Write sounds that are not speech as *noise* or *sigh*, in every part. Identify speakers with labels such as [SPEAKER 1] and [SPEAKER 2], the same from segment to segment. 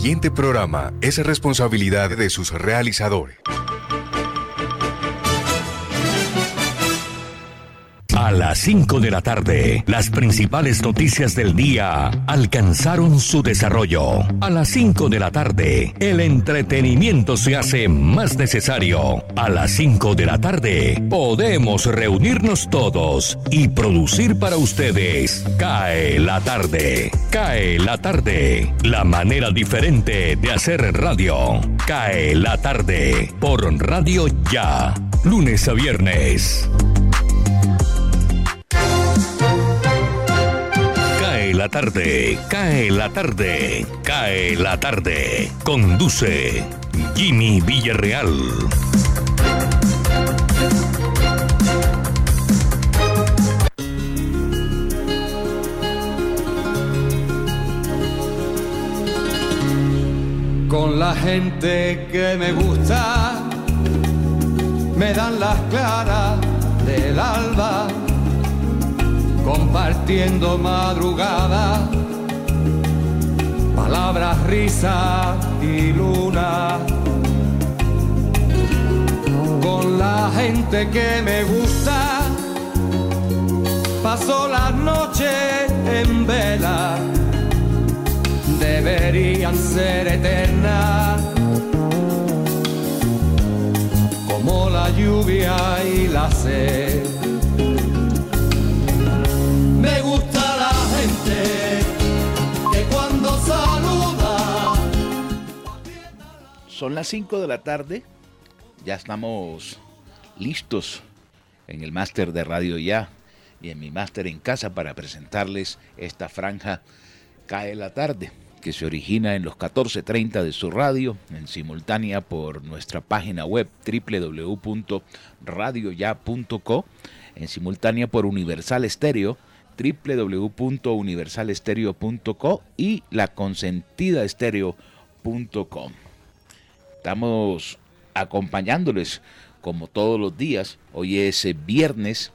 [SPEAKER 1] siguiente programa es responsabilidad de sus realizadores.
[SPEAKER 2] A las 5 de la tarde, las principales noticias del día alcanzaron su desarrollo. A las 5 de la tarde, el entretenimiento se hace más necesario. A las 5 de la tarde, podemos reunirnos todos y producir para ustedes. Cae la tarde. Cae la tarde. La manera diferente de hacer radio. Cae la tarde. Por Radio Ya. Lunes a viernes. La tarde, cae la tarde, cae la tarde. Conduce Jimmy Villarreal.
[SPEAKER 3] Con la gente que me gusta, me dan las claras del alba compartiendo madrugada, palabras, risa y luna. Con la gente que me gusta, paso las noches en vela, deberían ser eternas. Como la lluvia y la sed me gusta la gente que cuando saluda.
[SPEAKER 4] Son las 5 de la tarde. Ya estamos listos en el máster de Radio Ya y en mi máster en casa para presentarles esta franja Cae la tarde que se origina en los 14.30 de su radio, en simultánea por nuestra página web www.radioya.co, en simultánea por Universal Estéreo www.universalestereo.co y laconsentidaestereo.com. Estamos acompañándoles como todos los días. Hoy es viernes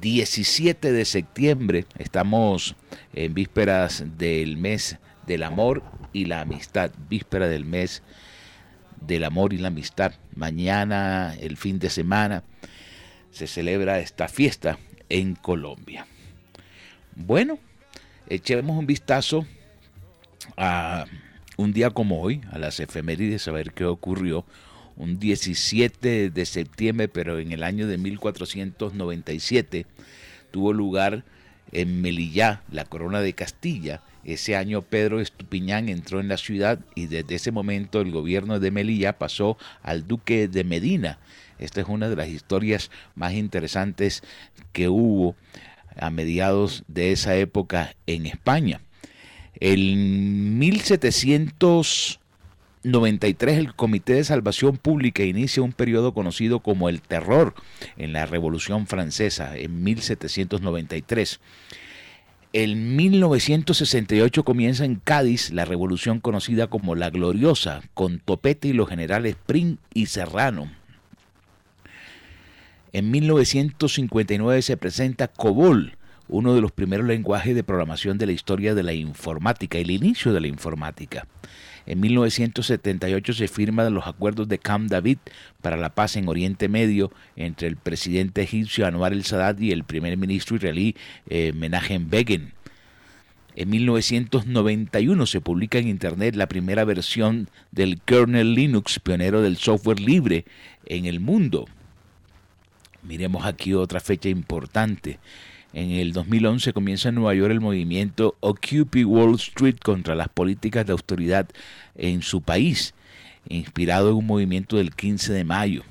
[SPEAKER 4] 17 de septiembre. Estamos en vísperas del mes del amor y la amistad. Víspera del mes del amor y la amistad. Mañana, el fin de semana, se celebra esta fiesta en Colombia. Bueno, echemos un vistazo a un día como hoy, a las efemérides, a ver qué ocurrió. Un 17 de septiembre, pero en el año de 1497, tuvo lugar en Melillá, la corona de Castilla. Ese año Pedro Estupiñán entró en la ciudad y desde ese momento el gobierno de Melilla pasó al duque de Medina. Esta es una de las historias más interesantes que hubo a mediados de esa época en España. En 1793 el Comité de Salvación Pública inicia un periodo conocido como el terror en la Revolución Francesa en 1793. En 1968 comienza en Cádiz la revolución conocida como la Gloriosa, con Topete y los generales Prim y Serrano. En 1959 se presenta COBOL, uno de los primeros lenguajes de programación de la historia de la informática, el inicio de la informática. En 1978 se firman los acuerdos de Camp David para la paz en Oriente Medio entre el presidente egipcio Anwar el Sadat y el primer ministro israelí eh, Menachem Begin. En 1991 se publica en Internet la primera versión del kernel Linux, pionero del software libre en el mundo. Miremos aquí otra fecha importante. En el 2011 comienza en Nueva York el movimiento Occupy Wall Street contra las políticas de autoridad en su país, inspirado en un movimiento del 15 de mayo.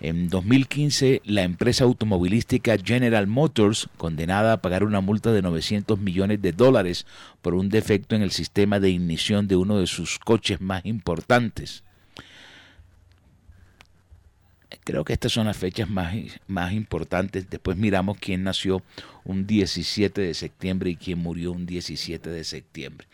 [SPEAKER 4] En 2015, la empresa automovilística General Motors, condenada a pagar una multa de 900 millones de dólares por un defecto en el sistema de ignición de uno de sus coches más importantes. Creo que estas son las fechas más, más importantes. Después miramos quién nació un 17 de septiembre y quién murió un 17 de septiembre.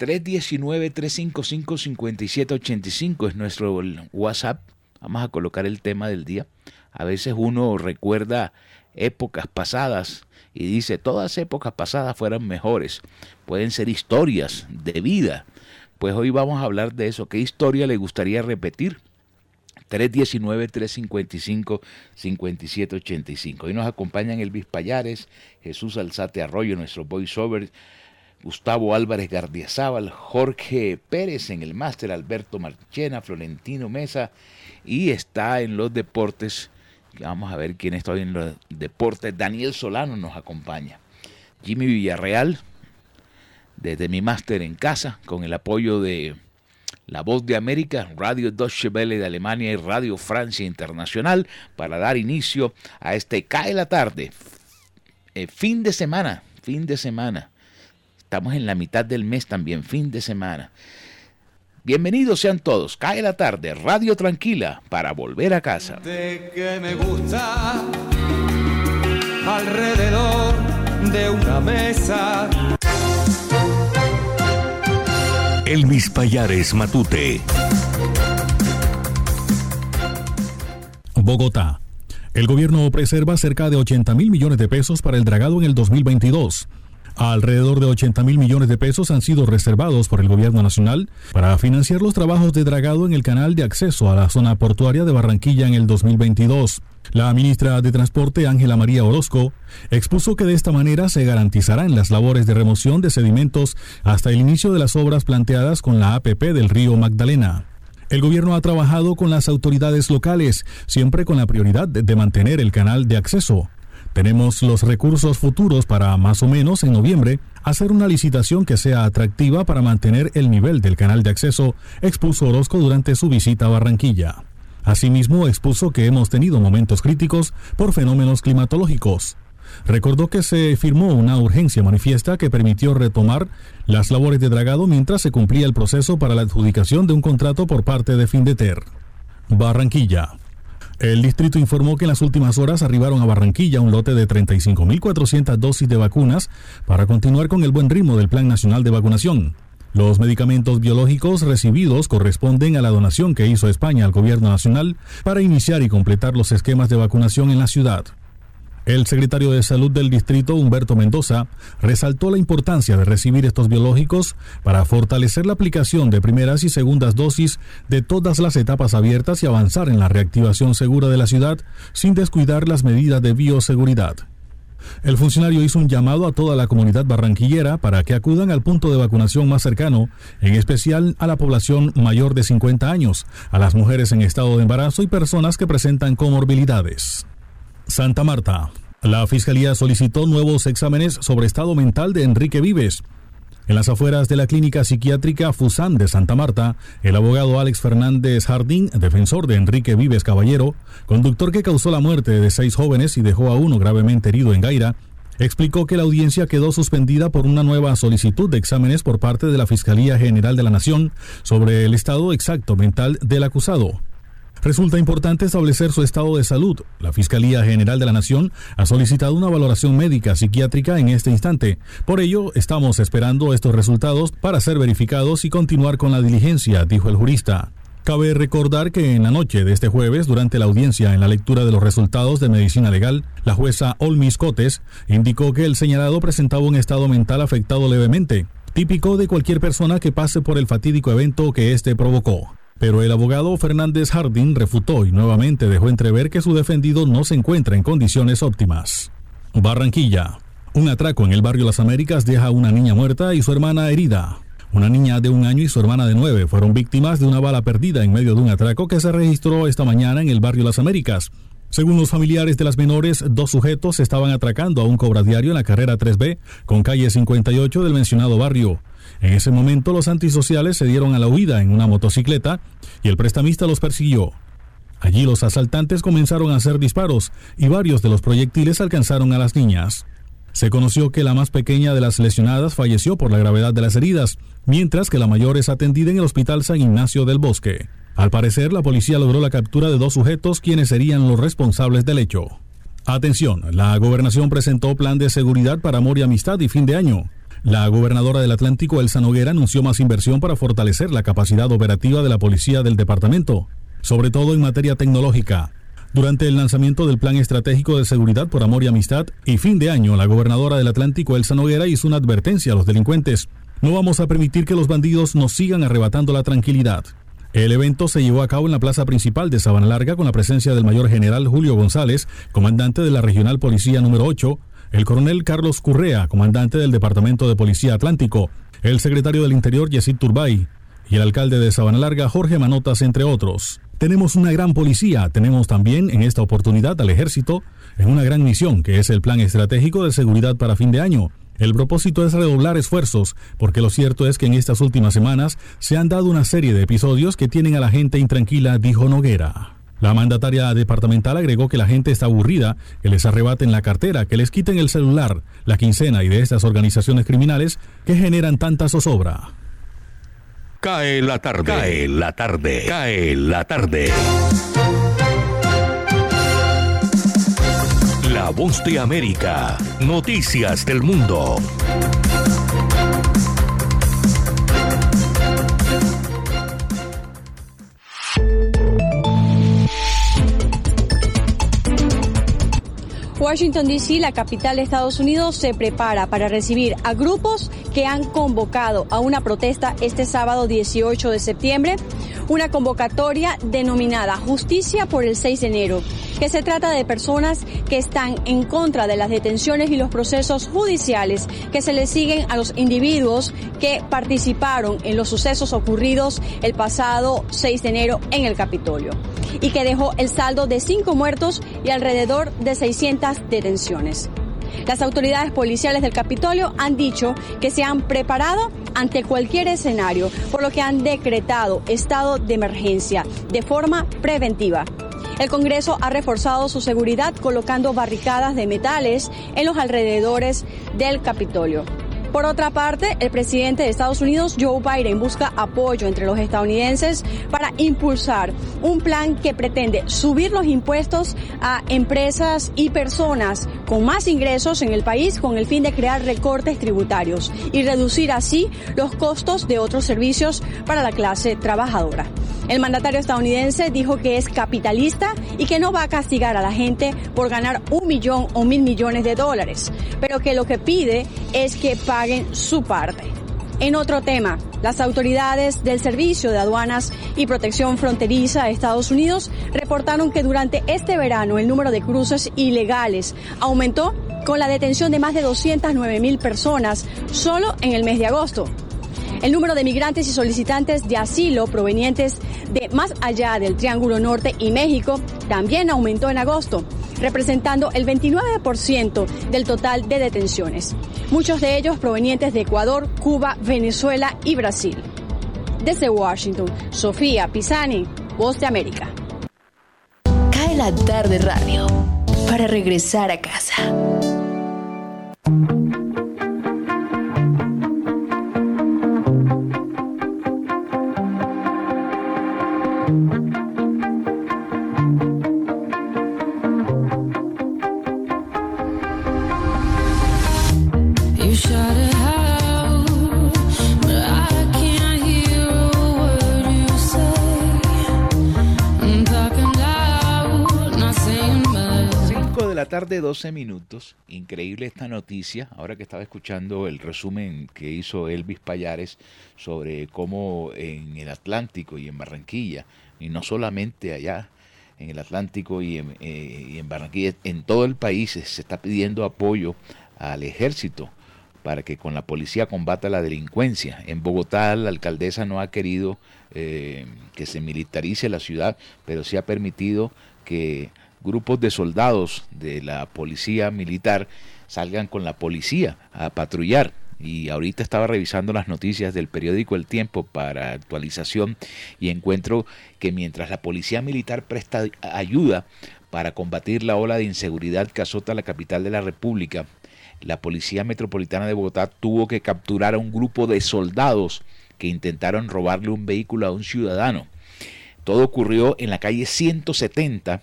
[SPEAKER 4] 319-355-5785 es nuestro WhatsApp. Vamos a colocar el tema del día. A veces uno recuerda épocas pasadas y dice, todas épocas pasadas fueron mejores. Pueden ser historias de vida, Pues hoy vamos a hablar de eso. ¿Qué historia le gustaría repetir? 319-355-5785. Hoy nos acompañan Elvis Payares, Jesús Alzate Arroyo, nuestro voiceover, Gustavo Álvarez Gardiazabal, Jorge Pérez en el máster, Alberto Marchena, Florentino Mesa y está en los deportes. Vamos a ver quién está hoy en los deportes. Daniel Solano nos acompaña. Jimmy Villarreal, desde mi máster en casa, con el apoyo de La Voz de América, Radio Deutsche Welle de Alemania y Radio Francia Internacional, para dar inicio a este Cae la Tarde. Eh, fin de semana, fin de semana Estamos en la mitad del mes también, fin de semana. Bienvenidos sean todos. Cae la tarde, Radio Tranquila, para volver a casa.
[SPEAKER 3] De que me gusta alrededor de una mesa.
[SPEAKER 2] Elvis Payares Matute.
[SPEAKER 5] Bogotá. El gobierno preserva cerca de 80 mil millones de pesos para el dragado en el 2022. Alrededor de 80 mil millones de pesos han sido reservados por el gobierno nacional para financiar los trabajos de dragado en el canal de acceso a la zona portuaria de Barranquilla en el 2022. La ministra de Transporte, Ángela María Orozco, expuso que de esta manera se garantizarán las labores de remoción de sedimentos hasta el inicio de las obras planteadas con la APP del río Magdalena. El gobierno ha trabajado con las autoridades locales, siempre con la prioridad de mantener el canal de acceso. Tenemos los recursos futuros para más o menos en noviembre hacer una licitación que sea atractiva para mantener el nivel del canal de acceso, expuso Orozco durante su visita a Barranquilla. Asimismo, expuso que hemos tenido momentos críticos por fenómenos climatológicos. Recordó que se firmó una urgencia manifiesta que permitió retomar las labores de dragado mientras se cumplía el proceso para la adjudicación de un contrato por parte de Findeter. Barranquilla. El distrito informó que en las últimas horas arribaron a Barranquilla un lote de 35.400 dosis de vacunas para continuar con el buen ritmo del Plan Nacional de Vacunación. Los medicamentos biológicos recibidos corresponden a la donación que hizo España al Gobierno Nacional para iniciar y completar los esquemas de vacunación en la ciudad. El secretario de Salud del distrito, Humberto Mendoza, resaltó la importancia de recibir estos biológicos para fortalecer la aplicación de primeras y segundas dosis de todas las etapas abiertas y avanzar en la reactivación segura de la ciudad sin descuidar las medidas de bioseguridad. El funcionario hizo un llamado a toda la comunidad barranquillera para que acudan al punto de vacunación más cercano, en especial a la población mayor de 50 años, a las mujeres en estado de embarazo y personas que presentan comorbilidades. Santa Marta. La Fiscalía solicitó nuevos exámenes sobre estado mental de Enrique Vives. En las afueras de la clínica psiquiátrica Fusan de Santa Marta, el abogado Alex Fernández Jardín, defensor de Enrique Vives Caballero, conductor que causó la muerte de seis jóvenes y dejó a uno gravemente herido en Gaira, explicó que la audiencia quedó suspendida por una nueva solicitud de exámenes por parte de la Fiscalía General de la Nación sobre el estado exacto mental del acusado. Resulta importante establecer su estado de salud. La Fiscalía General de la Nación ha solicitado una valoración médica psiquiátrica en este instante. Por ello, estamos esperando estos resultados para ser verificados y continuar con la diligencia, dijo el jurista. Cabe recordar que en la noche de este jueves, durante la audiencia en la lectura de los resultados de medicina legal, la jueza Olmis Cotes indicó que el señalado presentaba un estado mental afectado levemente, típico de cualquier persona que pase por el fatídico evento que éste provocó. Pero el abogado Fernández Harding refutó y nuevamente dejó entrever que su defendido no se encuentra en condiciones óptimas. Barranquilla. Un atraco en el barrio Las Américas deja a una niña muerta y su hermana herida. Una niña de un año y su hermana de nueve fueron víctimas de una bala perdida en medio de un atraco que se registró esta mañana en el barrio Las Américas. Según los familiares de las menores, dos sujetos estaban atracando a un cobradiario en la carrera 3B con calle 58 del mencionado barrio. En ese momento los antisociales se dieron a la huida en una motocicleta y el prestamista los persiguió. Allí los asaltantes comenzaron a hacer disparos y varios de los proyectiles alcanzaron a las niñas. Se conoció que la más pequeña de las lesionadas falleció por la gravedad de las heridas, mientras que la mayor es atendida en el Hospital San Ignacio del Bosque. Al parecer, la policía logró la captura de dos sujetos quienes serían los responsables del hecho. Atención, la gobernación presentó plan de seguridad para amor y amistad y fin de año. La gobernadora del Atlántico, Elsa Noguera, anunció más inversión para fortalecer la capacidad operativa de la policía del departamento, sobre todo en materia tecnológica. Durante el lanzamiento del Plan Estratégico de Seguridad por Amor y Amistad y fin de año, la gobernadora del Atlántico, Elsa Noguera, hizo una advertencia a los delincuentes. No vamos a permitir que los bandidos nos sigan arrebatando la tranquilidad. El evento se llevó a cabo en la plaza principal de Sabana Larga con la presencia del mayor general Julio González, comandante de la Regional Policía número 8, el coronel Carlos Currea, comandante del Departamento de Policía Atlántico, el secretario del Interior Yesid Turbay y el alcalde de Sabana Larga Jorge Manotas, entre otros. Tenemos una gran policía, tenemos también en esta oportunidad al ejército en una gran misión que es el Plan Estratégico de Seguridad para fin de año. El propósito es redoblar esfuerzos, porque lo cierto es que en estas últimas semanas se han dado una serie de episodios que tienen a la gente intranquila, dijo Noguera. La mandataria departamental agregó que la gente está aburrida, que les arrebaten la cartera, que les quiten el celular, la quincena y de estas organizaciones criminales que generan tanta zozobra.
[SPEAKER 2] Cae la tarde, cae la tarde, cae la tarde. La voz de América, noticias del mundo.
[SPEAKER 6] Washington, D.C., la capital de Estados Unidos, se prepara para recibir a grupos que han convocado a una protesta este sábado 18 de septiembre, una convocatoria denominada Justicia por el 6 de enero, que se trata de personas que están en contra de las detenciones y los procesos judiciales que se le siguen a los individuos que participaron en los sucesos ocurridos el pasado 6 de enero en el Capitolio y que dejó el saldo de cinco muertos y alrededor de 600 detenciones. Las autoridades policiales del Capitolio han dicho que se han preparado ante cualquier escenario, por lo que han decretado estado de emergencia de forma preventiva. El Congreso ha reforzado su seguridad colocando barricadas de metales en los alrededores del Capitolio. Por otra parte, el presidente de Estados Unidos, Joe Biden, busca apoyo entre los estadounidenses para impulsar un plan que pretende subir los impuestos a empresas y personas con más ingresos en el país con el fin de crear recortes tributarios y reducir así los costos de otros servicios para la clase trabajadora. El mandatario estadounidense dijo que es capitalista y que no va a castigar a la gente por ganar un millón o mil millones de dólares, pero que lo que pide es que su parte. En otro tema, las autoridades del Servicio de Aduanas y Protección Fronteriza de Estados Unidos reportaron que durante este verano el número de cruces ilegales aumentó con la detención de más de 209 mil personas solo en el mes de agosto. El número de migrantes y solicitantes de asilo provenientes de más allá del Triángulo Norte y México también aumentó en agosto, representando el 29% del total de detenciones, muchos de ellos provenientes de Ecuador, Cuba, Venezuela y Brasil. Desde Washington, Sofía Pisani, Voz de América.
[SPEAKER 7] Cae la tarde radio para regresar a casa.
[SPEAKER 4] Tarde, 12 minutos. Increíble esta noticia. Ahora que estaba escuchando el resumen que hizo Elvis Payares sobre cómo en el Atlántico y en Barranquilla, y no solamente allá en el Atlántico y en, eh, Barranquilla, en todo el país se está pidiendo apoyo al ejército para que con la policía combata la delincuencia. En Bogotá la alcaldesa no ha querido eh, que se militarice la ciudad, pero sí ha permitido que grupos de soldados de la policía militar salgan con la policía a patrullar. Y ahorita estaba revisando las noticias del periódico El Tiempo para actualización y encuentro que mientras la policía militar presta ayuda para combatir la ola de inseguridad que azota la capital de la República, la Policía Metropolitana de Bogotá tuvo que capturar a un grupo de soldados que intentaron robarle un vehículo a un ciudadano. Todo ocurrió en la calle 170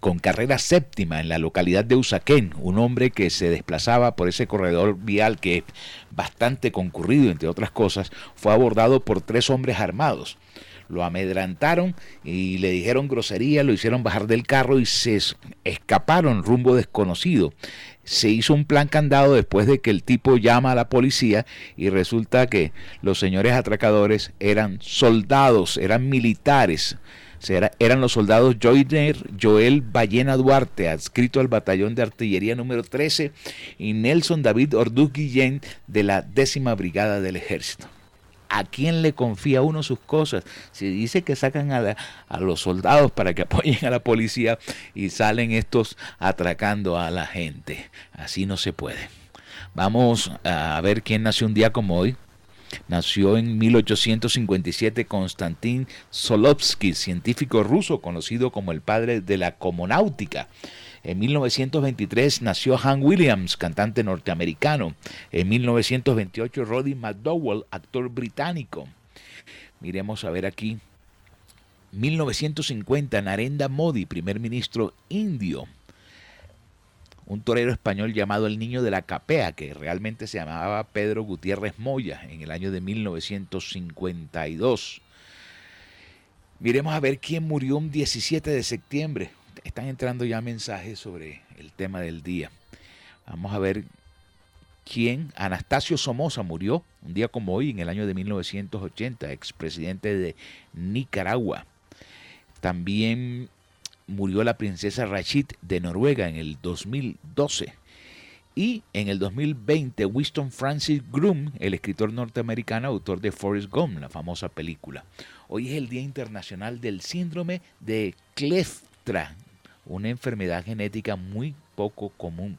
[SPEAKER 4] con carrera séptima en la localidad de Usaquén, un hombre que se desplazaba por ese corredor vial que es bastante concurrido, entre otras cosas, fue abordado por tres hombres armados. lo amedrantaron y le dijeron grosería, lo hicieron bajar del carro y se escaparon rumbo desconocido. Se hizo un plan candado después de que el tipo llama a la policía y resulta que los señores atracadores eran soldados, eran militares. Eran los soldados Joyner Joel Ballena Duarte, adscrito al batallón de artillería número 13, y Nelson David Orduz Guillén de la décima brigada del ejército. ¿A quién le confía uno sus cosas? Si dice que sacan a, a, los soldados para que *laughs* apoyen a la policía y salen estos atracando a la gente. Así no se puede. Vamos a ver quién nació un día como hoy. Nació en 1857 Konstantin Solovsky, científico ruso conocido como el padre de la comonáutica. En 1923 nació Han Williams, cantante norteamericano. En 1928 Roddy McDowell, actor británico. Miremos a ver aquí. 1950 Narendra Modi, primer ministro indio. Un torero español llamado el Niño de la Capea, que realmente se llamaba Pedro Gutiérrez Moya en el año de 1952. Miremos a ver quién murió un 17 de septiembre están entrando ya mensajes sobre el tema del día. Vamos a ver quién. Anastasio Somoza murió un día como hoy, en el año de 1980, expresidente de Nicaragua. También murió la princesa Rachid de Noruega en el 2012. Y en el 2020, Winston Francis Groom, el escritor norteamericano, autor de Forrest Gump, la famosa película. Hoy es el Día Internacional del Síndrome de Kleftra una enfermedad genética muy poco común.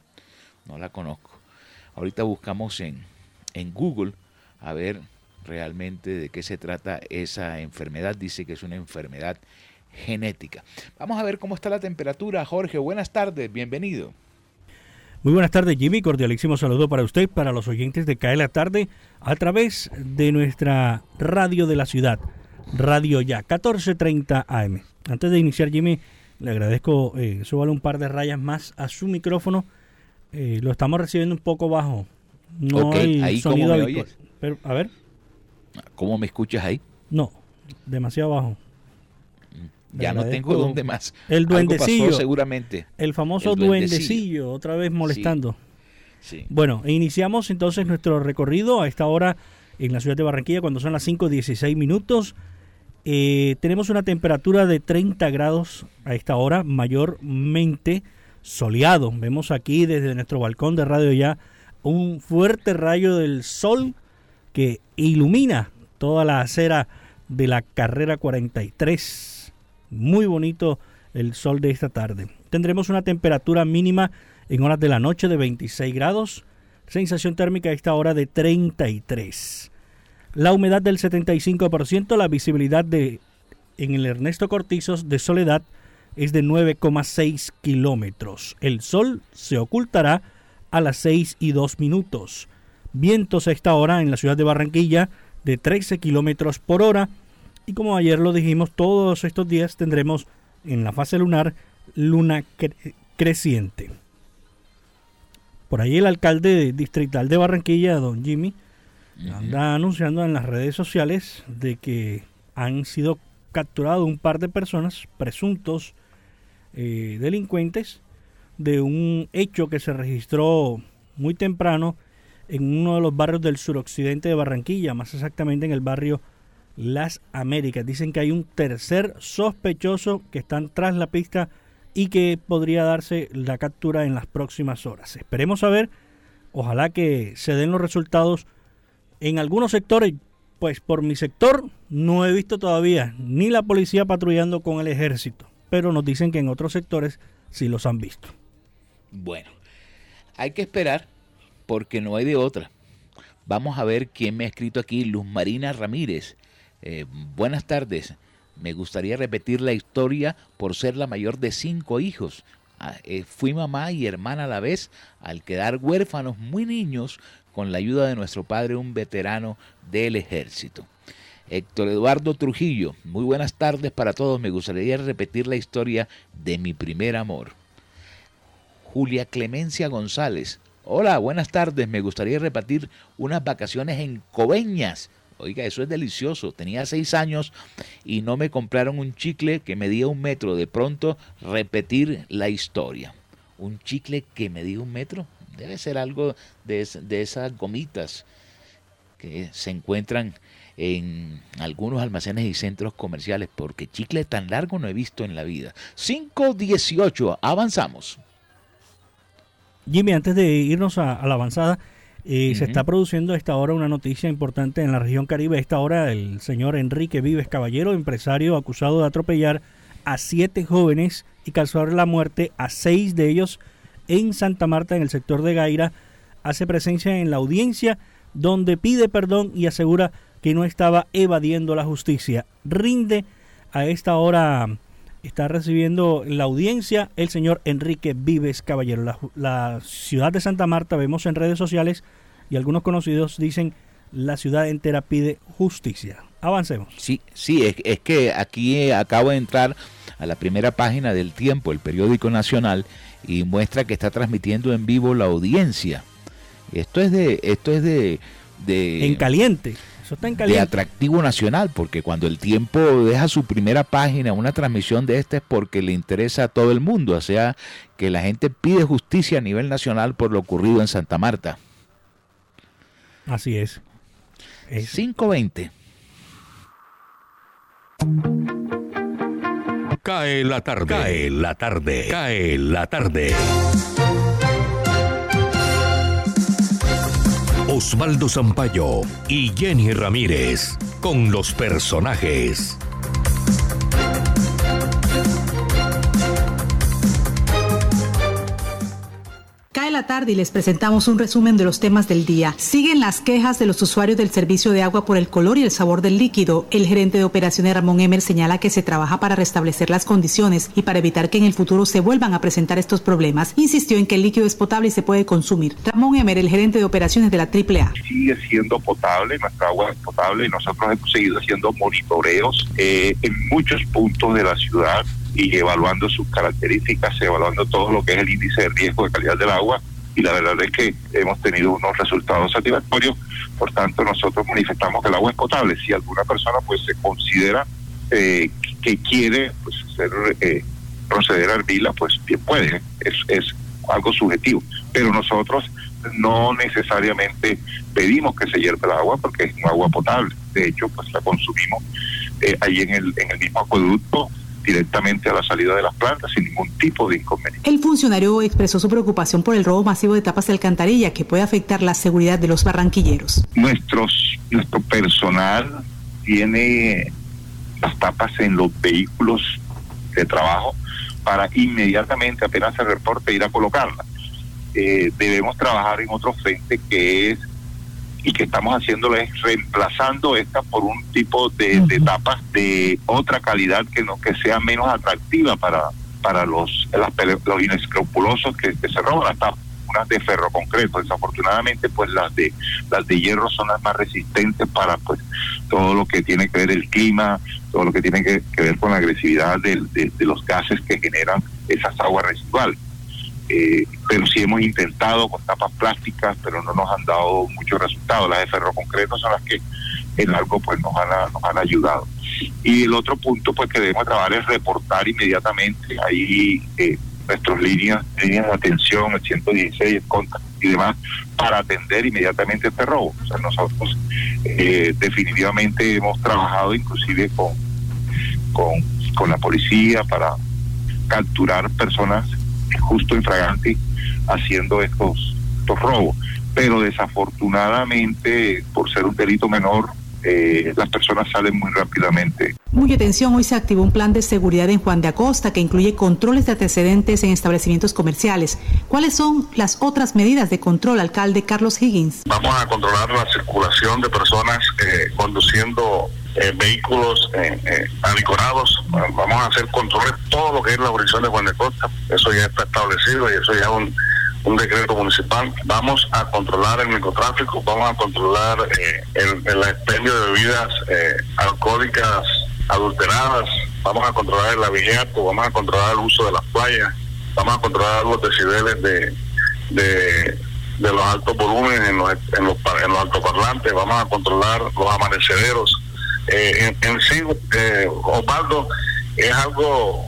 [SPEAKER 4] No la conozco. Ahorita buscamos en, en Google a ver realmente de qué se trata esa enfermedad. Dice que es una enfermedad genética. Vamos a ver cómo está la temperatura. Jorge, buenas tardes, bienvenido.
[SPEAKER 8] Muy buenas tardes, Jimmy. Cordialísimo saludo para usted, para los oyentes de Cae la Tarde, a través de nuestra radio de la ciudad, Radio Ya, 1430 AM. Antes de iniciar, Jimmy, le agradezco, eh, súbale un par de rayas más a su micrófono. Eh, lo estamos recibiendo un poco bajo. No hay sonido Pero, a ver.
[SPEAKER 4] ¿Cómo me escuchas ahí?
[SPEAKER 8] No, demasiado bajo.
[SPEAKER 4] Ya no tengo dónde más.
[SPEAKER 8] El duendecillo.
[SPEAKER 4] seguramente.
[SPEAKER 8] El famoso duendecillo. otra vez molestando. Sí. Bueno, iniciamos entonces nuestro recorrido a esta hora en la ciudad de Barranquilla cuando son las 5.16 minutos. Eh, tenemos una temperatura de 30 grados a esta hora, mayormente soleado. Vemos aquí desde nuestro balcón de radio ya un fuerte rayo del sol que ilumina toda la acera de la carrera 43. Muy bonito el sol de esta tarde. Tendremos una temperatura mínima en horas de la noche de 26 grados, sensación térmica a esta hora de 33 la humedad del 75%, la visibilidad de en el Ernesto Cortizos de Soledad es de 9,6 kilómetros. El sol se ocultará a las 6 y 2 minutos. Vientos a esta hora en la ciudad de Barranquilla de 13 kilómetros por hora. Y como ayer lo dijimos, todos estos días tendremos en la fase lunar luna creciente. Por ahí el alcalde distrital de Barranquilla, don Jimmy, anda anunciando en las redes sociales de que han sido capturados un par de personas, presuntos eh, delincuentes, de un hecho que se registró muy temprano en uno de los barrios del suroccidente de Barranquilla, más exactamente en el barrio Las Américas. Dicen que hay un tercer sospechoso que están tras la pista y que podría darse la captura en las próximas horas. Esperemos a ver, ojalá que se den los resultados en algunos sectores, pues por mi sector no he visto todavía ni la policía patrullando con el ejército, pero nos dicen que en otros sectores sí los han visto.
[SPEAKER 4] Bueno, hay que esperar porque no hay de otra. Vamos a ver quién me ha escrito aquí, Luz Marina Ramírez. Eh, buenas tardes. Me gustaría repetir la historia por ser la mayor de cinco hijos. Ah, eh, fui mamá y hermana a la vez. Al quedar huérfanos muy niños, con la ayuda de nuestro padre, un veterano del ejército. Héctor Eduardo Trujillo, muy buenas tardes para todos. Me gustaría repetir la historia de mi primer amor. Julia Clemencia González. Hola, buenas tardes. Me gustaría repetir unas vacaciones en Coveñas. Oiga, eso es delicioso. Tenía seis años y no me compraron un chicle que medía un metro. De pronto, repetir la historia. Un chicle que medía un metro. Debe ser algo de, de esas gomitas que se encuentran en algunos almacenes y centros comerciales, porque chicle tan largo no he visto en la vida. 5.18, avanzamos.
[SPEAKER 8] Jimmy, antes de irnos a, la avanzada, eh, se está produciendo a esta hora una noticia importante en la región Caribe. A esta hora el señor Enrique Vives Caballero, empresario acusado de atropellar a siete jóvenes y causar la muerte a seis de ellos en Santa Marta, en el sector de Gaira, hace presencia en la audiencia donde pide perdón y asegura que no estaba evadiendo la justicia. Rinde a esta hora, está recibiendo la audiencia el señor Enrique Vives Caballero. La, ciudad de Santa Marta, vemos en redes sociales y algunos conocidos dicen la ciudad entera pide justicia. Avancemos.
[SPEAKER 4] Sí, sí, es, es que aquí acabo de entrar a la primera página del Tiempo, el periódico nacional, y muestra que está transmitiendo en vivo la audiencia. Esto es de, esto es de, de
[SPEAKER 8] en caliente.
[SPEAKER 4] De atractivo nacional, porque cuando el tiempo deja su primera página, una transmisión de esta es porque le interesa a todo el mundo, o sea, que la gente pide justicia a nivel nacional por lo ocurrido en Santa Marta.
[SPEAKER 8] Así es.
[SPEAKER 4] es. 520.
[SPEAKER 2] Cae la tarde. Cae la tarde. Cae la tarde. Osvaldo Zampayo y Jenny Ramírez con los personajes.
[SPEAKER 9] La tarde y les presentamos un resumen de los temas del día. Siguen las quejas de los usuarios del servicio de agua por el color y el sabor del líquido. El gerente de operaciones Ramón Emer señala que se trabaja para restablecer las condiciones y para evitar que en el futuro se vuelvan a presentar estos problemas. Insistió en que el líquido es potable y se puede consumir. Ramón Emer, el gerente de operaciones de la AAA.
[SPEAKER 10] Sigue siendo potable, nuestra agua es potable y nosotros hemos seguido haciendo monitoreos eh, en muchos puntos de la ciudad y evaluando sus características, evaluando todo lo que es el índice de riesgo de calidad del agua y la verdad es que hemos tenido unos resultados satisfactorios, por tanto nosotros manifestamos que el agua es potable. Si alguna persona pues se considera eh, que quiere pues hacer, eh, proceder a hervirla, pues bien puede, es, es algo subjetivo, pero nosotros no necesariamente pedimos que se hierva el agua porque es un agua potable, de hecho pues la consumimos eh, ahí en el, en el mismo acueducto directamente a la salida de las plantas sin ningún tipo de inconveniente.
[SPEAKER 9] El funcionario expresó su preocupación por el robo masivo de tapas de alcantarilla que puede afectar la seguridad de los barranquilleros.
[SPEAKER 10] Nuestros, nuestro personal tiene las tapas en los vehículos de trabajo para inmediatamente, apenas se reporte, ir a colocarlas. Eh, debemos trabajar en otro frente que es y que estamos haciéndolo es reemplazando esta por un tipo de, tapas de otra calidad que no que sea menos atractiva para para los los inescrupulosos que, se roban. Las tapas unas de ferro concreto. Desafortunadamente pues las de las de hierro son las más resistentes para pues todo lo que tiene que ver el clima todo lo que tiene que, ver con la agresividad de, de los gases que generan esas aguas residuales eh, pero sí hemos intentado con tapas plásticas, pero no nos han dado muchos resultados. Las de ferro concreto son las que en algo pues nos han, ayudado. Y el otro punto pues que debemos trabajar es reportar inmediatamente ahí eh, nuestras líneas, líneas de atención, el 116, el contacto y demás, para atender inmediatamente este robo. O sea, nosotros eh, definitivamente hemos trabajado inclusive con, con la policía para capturar personas justo infragante haciendo estos, estos robos. Pero desafortunadamente, por ser un delito menor, eh, las personas salen muy rápidamente.
[SPEAKER 9] Muy atención, hoy se activó un plan de seguridad en Juan de Acosta que incluye controles de antecedentes en establecimientos comerciales. ¿Cuáles son las otras medidas de control, alcalde Carlos Higgins?
[SPEAKER 11] Vamos a controlar la circulación de personas eh, conduciendo eh, vehículos eh, eh Vamos a hacer controles todo lo que es la jurisdicción de Juan de Costa. Eso ya está establecido y eso ya es un, un decreto municipal. Vamos a controlar el microtráfico, vamos a controlar eh, el, el, expendio de bebidas eh, alcohólicas adulteradas, vamos a controlar el abigeato, vamos a controlar el uso de las playas, vamos a controlar los decibeles de, de de los altos volúmenes en los, en los, en los altoparlantes, vamos a controlar los amanecederos. Eh, en, sí, eh, Osvaldo, es algo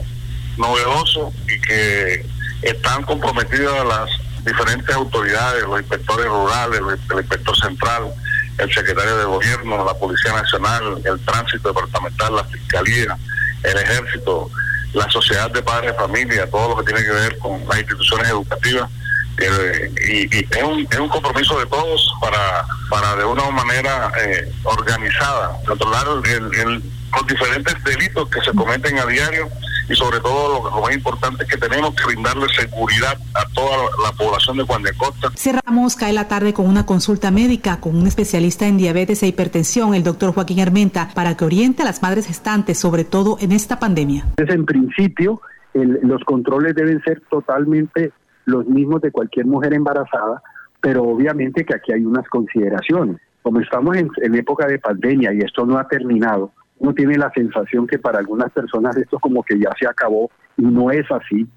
[SPEAKER 11] novedoso y que están comprometidas las diferentes autoridades, los inspectores rurales, el inspector central, el secretario de gobierno, la Policía Nacional, el tránsito departamental, la Fiscalía, el Ejército, la sociedad de padres de familia, todo lo que tiene que ver con las instituciones educativas. Eh, y, es, un, es un compromiso de todos para, para de una manera eh, organizada controlar el, los diferentes delitos que se cometen a diario y sobre todo lo, más importante es que tenemos que brindarle seguridad a toda la población de Juan de Costa.
[SPEAKER 9] Cerramos cae la tarde con una consulta médica con un especialista en diabetes e hipertensión, el doctor Joaquín Armenta, para que oriente a las madres gestantes, sobre todo en esta pandemia.
[SPEAKER 12] En principio, los controles deben ser totalmente los mismos de cualquier mujer embarazada, pero obviamente que aquí hay unas consideraciones. Como estamos en época de pandemia y esto no ha terminado, uno tiene la sensación que para algunas personas esto como que ya se acabó y no es así.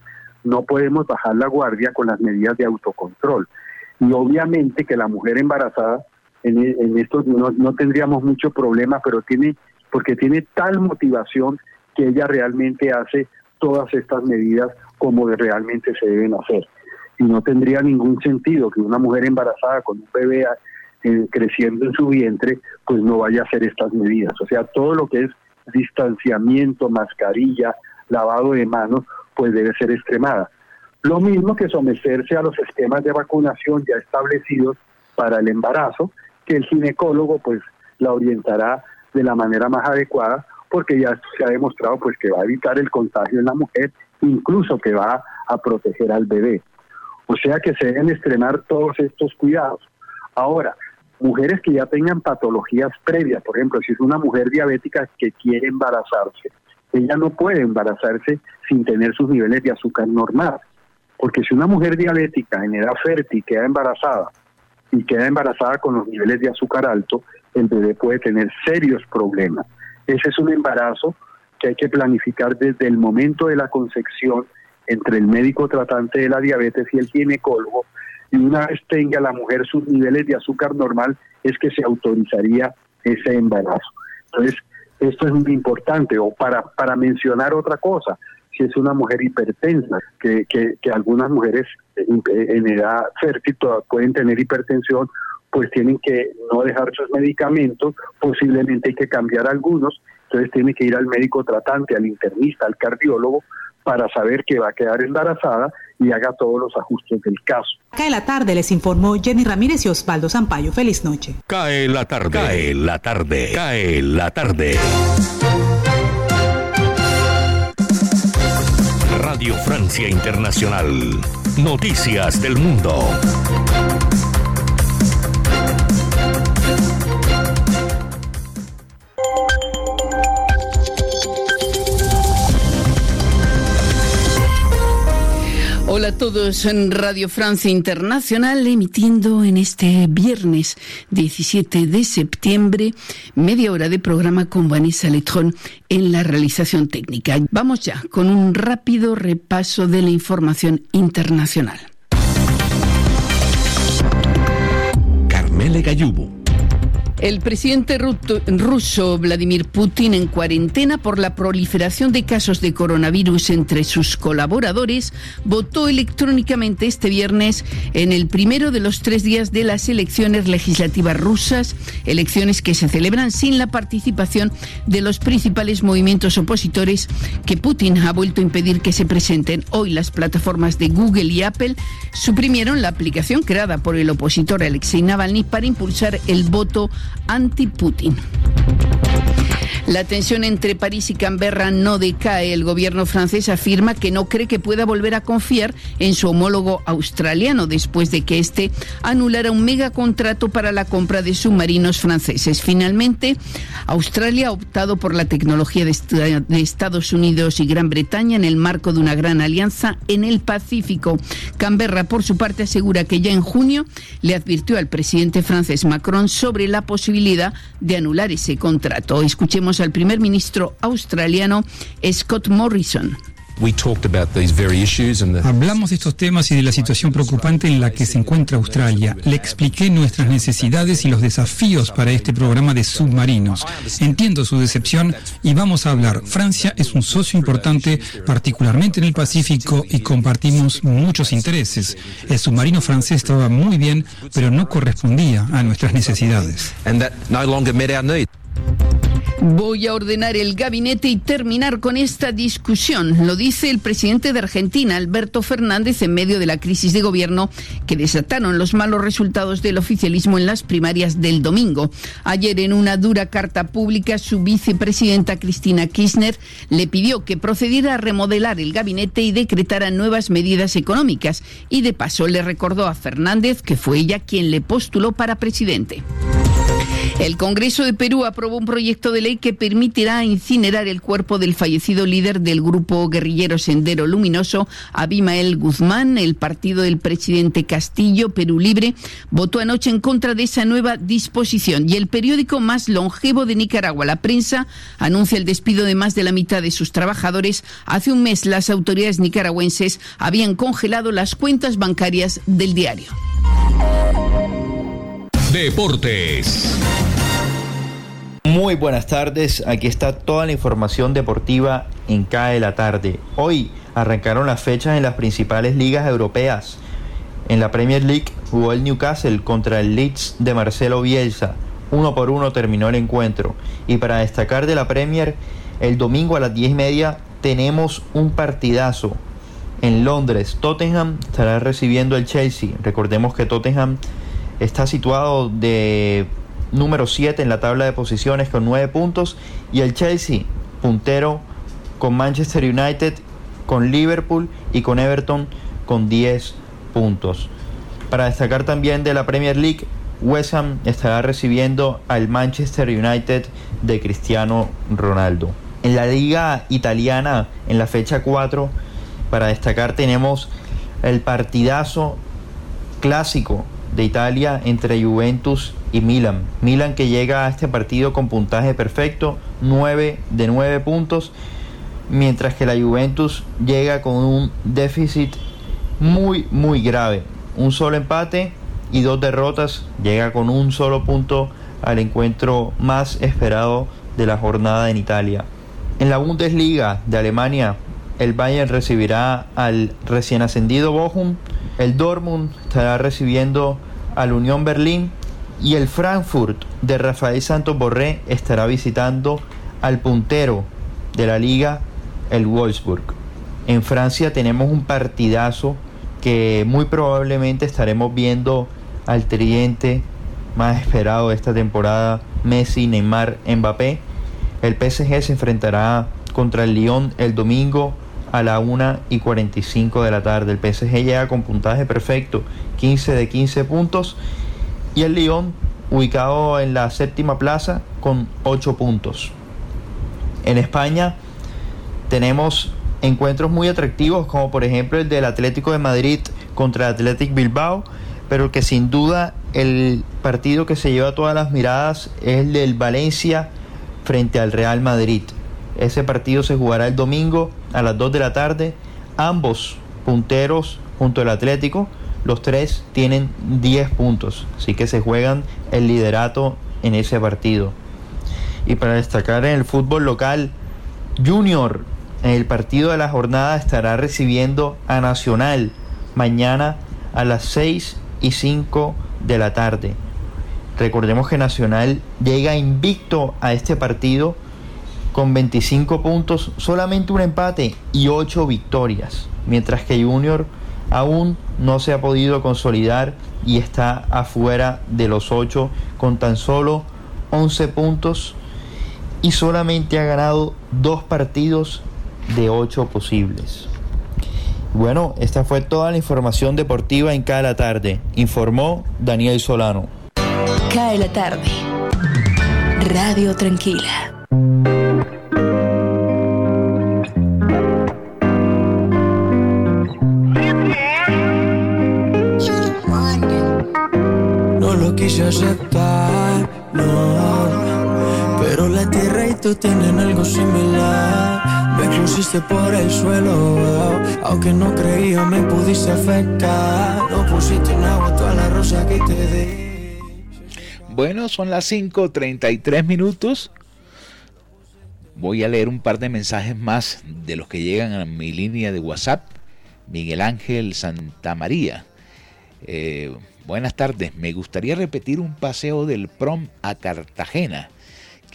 [SPEAKER 12] No podemos bajar la guardia con las medidas de autocontrol. Y obviamente que la mujer embarazada en, en esto no, no tendríamos mucho problema, pero tiene, porque tiene tal motivación que ella realmente hace todas estas medidas como realmente se deben hacer. Y no tendría ningún sentido que una mujer embarazada con un bebé eh, creciendo en su vientre, pues no vaya a hacer estas medidas. O sea, todo lo que es distanciamiento, mascarilla, lavado de manos, pues debe ser extremada. Lo mismo que someterse a los esquemas de vacunación ya establecidos para el embarazo, que el ginecólogo pues la orientará de la manera más adecuada, porque ya se ha demostrado pues que va a evitar el contagio en la mujer, incluso que va a proteger al bebé. O sea que se deben extremar todos estos cuidados. Ahora, mujeres que ya tengan patologías previas, por ejemplo, si es una mujer diabética que quiere embarazarse, ella no puede embarazarse sin tener sus niveles de azúcar normal, porque si una mujer diabética en edad fértil queda embarazada y queda embarazada con los niveles de azúcar alto, el bebé puede tener serios problemas. Ese es un embarazo que hay que planificar desde el momento de la concepción entre el médico tratante de la diabetes y el ginecólogo una vez tenga la mujer sus niveles de azúcar normal, es que se autorizaría ese embarazo. Entonces, esto es muy importante. O para, para mencionar otra cosa, si es una mujer hipertensa, que, que, algunas mujeres en edad fértil pueden tener hipertensión, pues tienen que no dejar sus medicamentos, posiblemente hay que cambiar algunos, entonces tiene que ir al médico tratante, al internista, al cardiólogo, para saber que va a quedar embarazada y haga todos los ajustes del caso.
[SPEAKER 9] Cae la tarde, les informó Jenny Ramírez y Osvaldo Zampayo. Feliz noche.
[SPEAKER 2] Cae la tarde, cae la tarde, cae la tarde. Radio Francia Internacional. Noticias del Mundo.
[SPEAKER 13] Hola a todos en Radio Francia Internacional, emitiendo en este viernes 17 de septiembre media hora de programa con Vanessa Letrón en la realización técnica. Vamos ya con un rápido repaso de la información internacional.
[SPEAKER 2] Carmele Gallubo
[SPEAKER 13] el presidente ruso Vladimir Putin en cuarentena por la proliferación de casos de coronavirus entre sus colaboradores votó electrónicamente este viernes en el primero de los tres días de las elecciones legislativas rusas, elecciones que se celebran sin la participación de los principales movimientos opositores que Putin ha vuelto a impedir que se presenten. Hoy las plataformas de Google y Apple suprimieron la aplicación creada por el opositor Alexei Navalny para impulsar el voto anti-Putin. La tensión entre París y Canberra no decae. El gobierno francés afirma que no cree que pueda volver a confiar en su homólogo australiano después de que éste anulara un megacontrato para la compra de submarinos franceses. Finalmente, Australia ha optado por la tecnología de Estados Unidos y Gran Bretaña en el marco de una gran alianza en el Pacífico. Canberra, por su parte, asegura que ya en junio le advirtió al presidente francés Macron sobre la posibilidad de anular ese contrato. Escuchemos al primer ministro australiano Scott Morrison.
[SPEAKER 14] Hablamos de estos temas y de la situación preocupante en la que se encuentra Australia. Le expliqué nuestras necesidades y los desafíos para este programa de submarinos. Entiendo su decepción y vamos a hablar. Francia es un socio importante, particularmente en el Pacífico, y compartimos muchos intereses. El submarino francés estaba muy bien, pero no correspondía a nuestras necesidades.
[SPEAKER 13] Voy a ordenar el gabinete y terminar con esta discusión, lo dice el presidente de Argentina, Alberto Fernández, en medio de la crisis de gobierno que desataron los malos resultados del oficialismo en las primarias del domingo. Ayer, en una dura carta pública, su vicepresidenta Cristina Kirchner le pidió que procediera a remodelar el gabinete y decretara nuevas medidas económicas. Y de paso le recordó a Fernández que fue ella quien le postuló para presidente. El Congreso de Perú aprobó un proyecto de ley que permitirá incinerar el cuerpo del fallecido líder del grupo guerrillero Sendero Luminoso, Abimael Guzmán. El partido del presidente Castillo, Perú Libre, votó anoche en contra de esa nueva disposición. Y el periódico más longevo de Nicaragua, La Prensa, anuncia el despido de más de la mitad de sus trabajadores. Hace un mes las autoridades nicaragüenses habían congelado las cuentas bancarias del diario.
[SPEAKER 2] Deportes.
[SPEAKER 15] Muy buenas tardes, aquí está toda la información deportiva en CAE la tarde. Hoy arrancaron las fechas en las principales ligas europeas. En la Premier League jugó el Newcastle contra el Leeds de Marcelo Bielsa. Uno por uno terminó el encuentro. Y para destacar de la Premier, el domingo a las 10 y media tenemos un partidazo. En Londres, Tottenham estará recibiendo el Chelsea. Recordemos que Tottenham está situado de número 7 en la tabla de posiciones con 9 puntos y el Chelsea puntero con Manchester United, con Liverpool y con Everton con 10 puntos. Para destacar también de la Premier League, West Ham estará recibiendo al Manchester United de Cristiano Ronaldo. En la liga italiana, en la fecha 4, para destacar tenemos el partidazo clásico de Italia entre Juventus y Milan. Milan que llega a este partido con puntaje perfecto, 9 de 9 puntos, mientras que la Juventus llega con un déficit muy, muy grave. Un solo empate y dos derrotas, llega con un solo punto al encuentro más esperado de la jornada en Italia. En la Bundesliga de Alemania, el Bayern recibirá al recién ascendido Bochum el Dortmund estará recibiendo al Unión Berlín y el Frankfurt de Rafael Santos Borré estará visitando al puntero de la liga, el Wolfsburg. En Francia tenemos un partidazo que muy probablemente estaremos viendo al tridente más esperado de esta temporada, Messi, Neymar, Mbappé. El PSG se enfrentará contra el Lyon el domingo a la 1 y 45 de la tarde. El PSG llega con puntaje perfecto, 15 de 15 puntos. Y el Lyon ubicado en la séptima plaza con 8 puntos. En España tenemos encuentros muy atractivos como por ejemplo el del Atlético de Madrid contra el Athletic Bilbao, pero que sin duda el partido que se lleva todas las miradas es el del Valencia frente al Real Madrid. Ese partido se jugará el domingo a las 2 de la tarde. Ambos punteros junto al Atlético, los tres tienen 10 puntos, así que se juegan el liderato en ese partido. Y para destacar en el fútbol local, Junior en el partido de la jornada estará recibiendo a Nacional mañana a las 6 y 5 de la tarde. Recordemos que Nacional llega invicto a este partido con 25 puntos, solamente un empate y 8 victorias, mientras que Junior aún no se ha podido consolidar y está afuera de los 8 con tan solo 11 puntos y solamente ha ganado dos partidos de 8 posibles. Bueno, esta fue toda la información deportiva en cada tarde, informó Daniel Solano.
[SPEAKER 7] Cae la tarde. Radio Tranquila.
[SPEAKER 16] Algo similar Me pusiste por el suelo, aunque no creía me pudiste afectar. No pusiste en agua toda la rosa que te di.
[SPEAKER 4] Bueno, son las 5.33 minutos. Voy a leer un par de mensajes más de los que llegan a mi línea de WhatsApp. Miguel Ángel Santa María. Eh, buenas tardes. Me gustaría repetir un paseo del prom a Cartagena.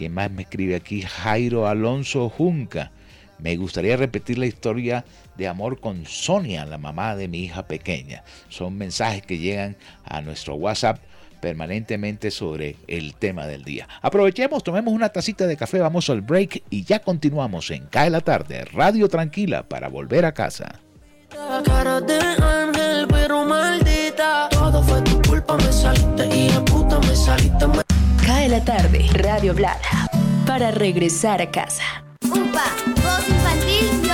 [SPEAKER 4] ¿Quién más me escribe aquí? Jairo Alonso Junca. Me gustaría repetir la historia de amor con Sonia, la mamá de mi hija pequeña. Son mensajes que llegan a nuestro WhatsApp permanentemente sobre el tema del día. Aprovechemos, tomemos una tacita de café, vamos al break y ya continuamos en Cae la tarde, Radio Tranquila para volver a casa.
[SPEAKER 7] Cae la tarde, Radio Blada, para regresar a casa.
[SPEAKER 17] UPA, voz infantil,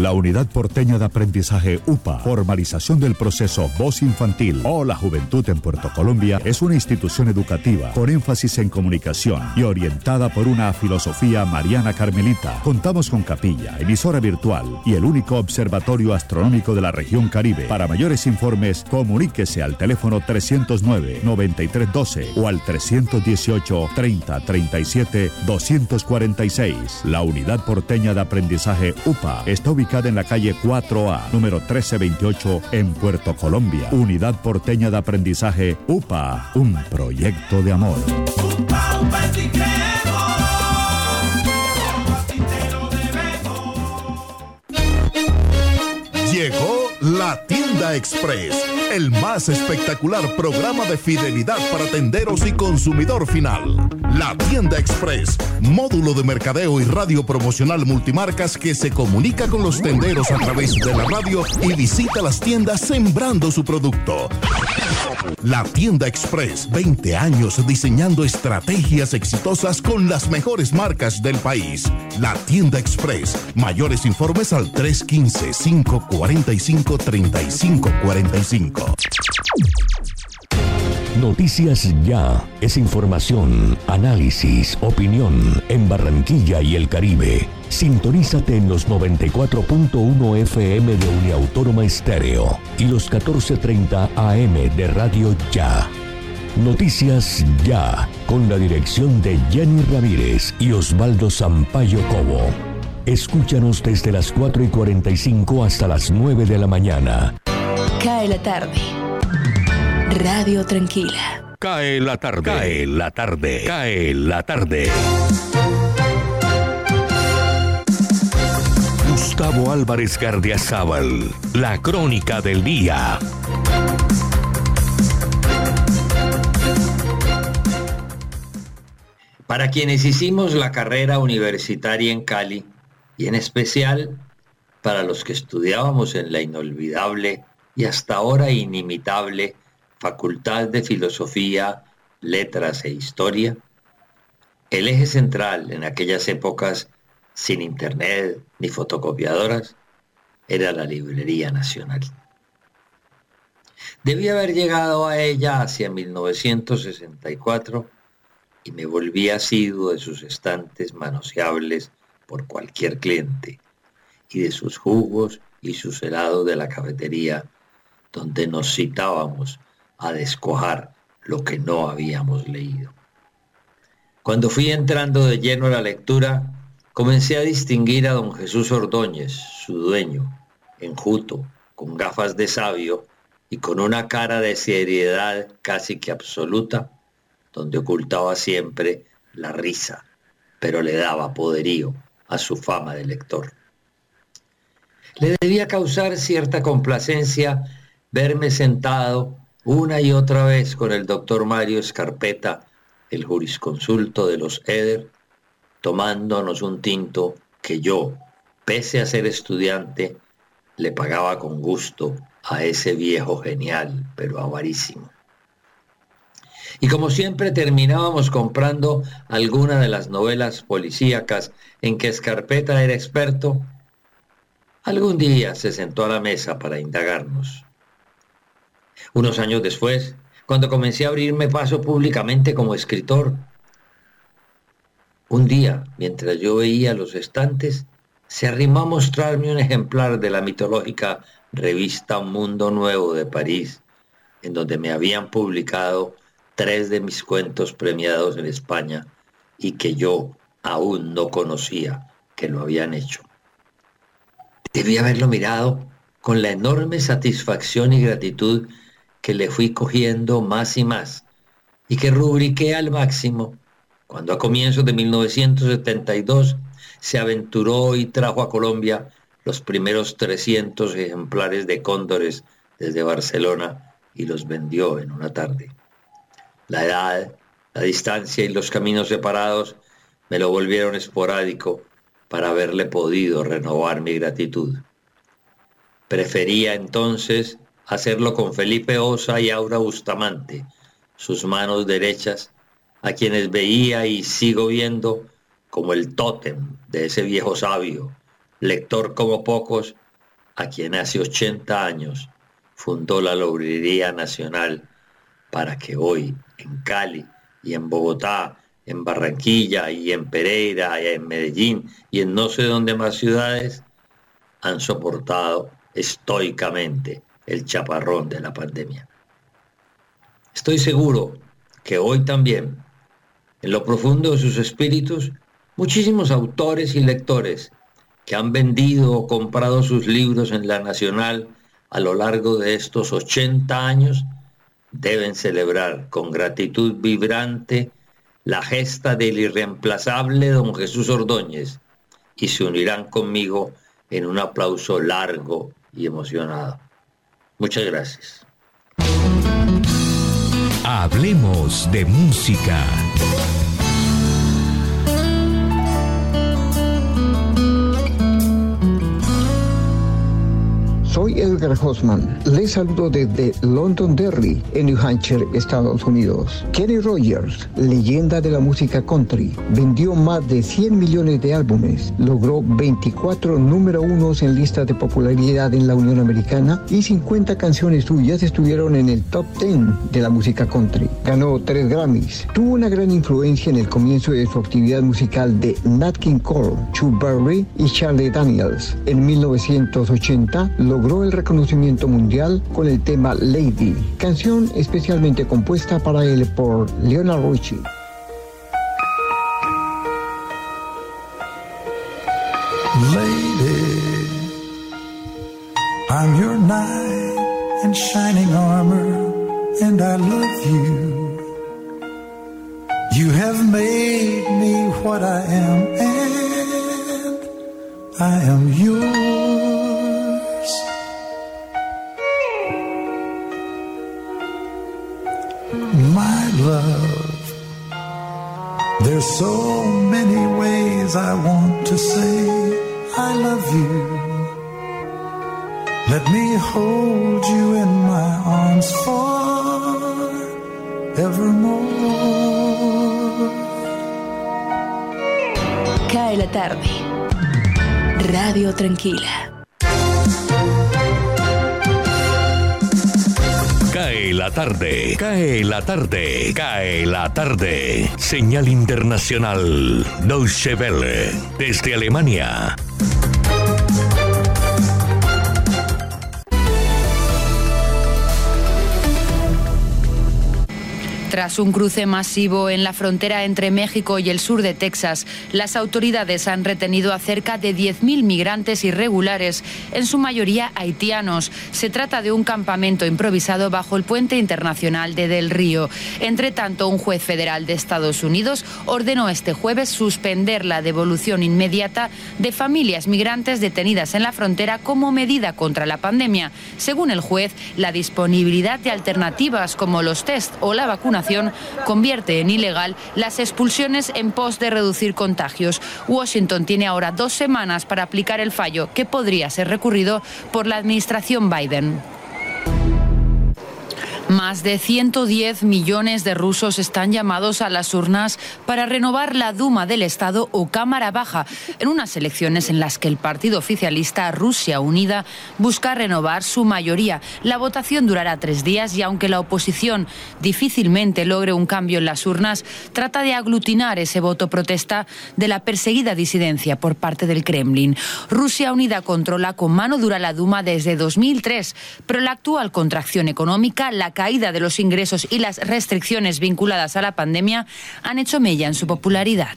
[SPEAKER 18] La Unidad Porteña de Aprendizaje UPA, formalización del proceso Voz Infantil o la Juventud en Puerto Colombia, es una institución educativa con énfasis en comunicación y orientada por una filosofía mariana carmelita. Contamos con capilla, emisora virtual y el único observatorio astronómico de la región Caribe. Para mayores informes, comuníquese al teléfono 309-9312 o al 318-3037-246. La Unidad Porteña de Aprendizaje UPA está ubicada en la calle 4A, número 1328, en Puerto Colombia. Unidad Porteña de Aprendizaje UPA, un proyecto de amor.
[SPEAKER 19] Llegó la tienda express, el más espectacular programa de fidelidad para tenderos y consumidor final. La tienda express, módulo de mercadeo y radio promocional multimarcas que se comunica con los tenderos a través de la radio y visita las tiendas sembrando su producto. La tienda express, 20 años diseñando estrategias exitosas con las mejores marcas del país. La tienda express, mayores informes al 315-545-3545.
[SPEAKER 2] Noticias Ya es información, análisis, opinión en Barranquilla y el Caribe. Sintonízate en los 94.1 FM de Uniautónoma Estéreo y los 14.30 AM de Radio Ya. Noticias Ya, con la dirección de Jenny Ramírez y Osvaldo Sampaio Cobo. Escúchanos desde las 4 y 45 hasta las 9 de la mañana.
[SPEAKER 7] Cae la tarde. Radio Tranquila.
[SPEAKER 2] Cae la tarde. Cae la tarde. Cae la tarde. Gustavo Álvarez Gardiazabal. La crónica del día.
[SPEAKER 20] Para quienes hicimos la carrera universitaria en Cali, y en especial para los que estudiábamos en la inolvidable y hasta ahora inimitable Facultad de Filosofía, Letras e Historia, el eje central en aquellas épocas sin internet ni fotocopiadoras era la Librería Nacional. Debí haber llegado a ella hacia 1964 y me volví asiduo de sus estantes manoseables por cualquier cliente y de sus jugos y sus helados de la cafetería donde nos citábamos a descojar lo que no habíamos leído. Cuando fui entrando de lleno a la lectura, comencé a distinguir a don Jesús Ordóñez, su dueño, enjuto, con gafas de sabio y con una cara de seriedad casi que absoluta, donde ocultaba siempre la risa, pero le daba poderío a su fama de lector. Le debía causar cierta complacencia verme sentado una y otra vez con el doctor Mario Escarpeta, el jurisconsulto de los Eder, tomándonos un tinto que yo, pese a ser estudiante, le pagaba con gusto a ese viejo genial, pero avarísimo. Y como siempre terminábamos comprando alguna de las novelas policíacas en que Escarpeta era experto, algún día se sentó a la mesa para indagarnos. Unos años después, cuando comencé a abrirme paso públicamente como escritor, Un día, mientras yo veía los estantes, se arrimó a mostrarme un ejemplar de la mitológica revista Un Mundo Nuevo de París, en donde me habían publicado tres de mis cuentos premiados en España y que yo aún no conocía que lo habían hecho. Debí haberlo mirado con la enorme satisfacción y gratitud que le fui cogiendo más y más y que rubriqué al máximo cuando a comienzos de 1972 se aventuró y trajo a Colombia los primeros 300 ejemplares de cóndores desde Barcelona y los vendió en una tarde. La edad, la distancia y los caminos separados me lo volvieron esporádico para haberle podido renovar mi gratitud. Prefería entonces hacerlo con Felipe Osa y Aura Bustamante, sus manos derechas, a quienes veía y sigo viendo como el tótem de ese viejo sabio, lector como pocos, a quien hace 80 años fundó la Librería Nacional para que hoy en Cali y en Bogotá, en Barranquilla y en Pereira y en Medellín y en no sé dónde más ciudades han soportado estoicamente el chaparrón de la pandemia. Estoy seguro que hoy también, en lo profundo de sus espíritus, muchísimos autores y lectores que han vendido o comprado sus libros en la Nacional a lo largo de estos 80 años deben celebrar con gratitud vibrante la gesta del irreemplazable don Jesús Ordóñez y se unirán conmigo en un aplauso largo y emocionado. Muchas gracias.
[SPEAKER 2] Hablemos de música.
[SPEAKER 21] Soy Edgar Hoffman. Les saludo desde Londonderry, en New Hampshire, Estados Unidos. Kenny Rogers, leyenda de la música country, vendió más de 100 millones de álbumes, logró 24 número unos en lista de popularidad en la Unión Americana y 50 canciones suyas estuvieron en el top 10 de la música country. Ganó tres Grammys. Tuvo una gran influencia en el comienzo de su actividad musical de Nat King Cole, Chuck Berry y Charlie Daniels. En 1980 logró logró el reconocimiento mundial con el tema Lady, canción especialmente compuesta para él por Leonard Richie.
[SPEAKER 22] Lady, I'm your knight in shining armor, and I love you. You have made me what I am, and I am yours. So many ways I want to say I love you. Let me hold you in my arms for forevermore.
[SPEAKER 7] Cae la tarde. Radio Tranquila.
[SPEAKER 2] Cae la tarde, cae la tarde, cae la tarde. Señal internacional, Deutsche Welle, desde Alemania.
[SPEAKER 23] Tras un cruce masivo en la frontera entre México y el sur de Texas, las autoridades han retenido a cerca de 10.000 migrantes irregulares, en su mayoría haitianos. Se trata de un campamento improvisado bajo el puente internacional de Del Río. Entre tanto, un juez federal de Estados Unidos ordenó este jueves suspender la devolución inmediata de familias migrantes detenidas en la frontera como medida contra la pandemia. Según el juez, la disponibilidad de alternativas como los test o la vacuna convierte en ilegal las expulsiones en pos de reducir contagios. Washington tiene ahora dos semanas para aplicar el fallo que podría ser recurrido por la administración Biden. Más de 110 millones de rusos están llamados a las urnas para renovar la Duma del Estado o Cámara Baja en unas elecciones en las que el partido oficialista Rusia Unida busca renovar su mayoría. La votación durará tres días y aunque la oposición difícilmente logre un cambio en las urnas, trata de aglutinar ese voto protesta de la perseguida disidencia por parte del Kremlin. Rusia Unida controla con mano dura la Duma desde 2003, pero la actual contracción económica, la caída de los ingresos y las restricciones vinculadas a la pandemia han hecho mella en su popularidad.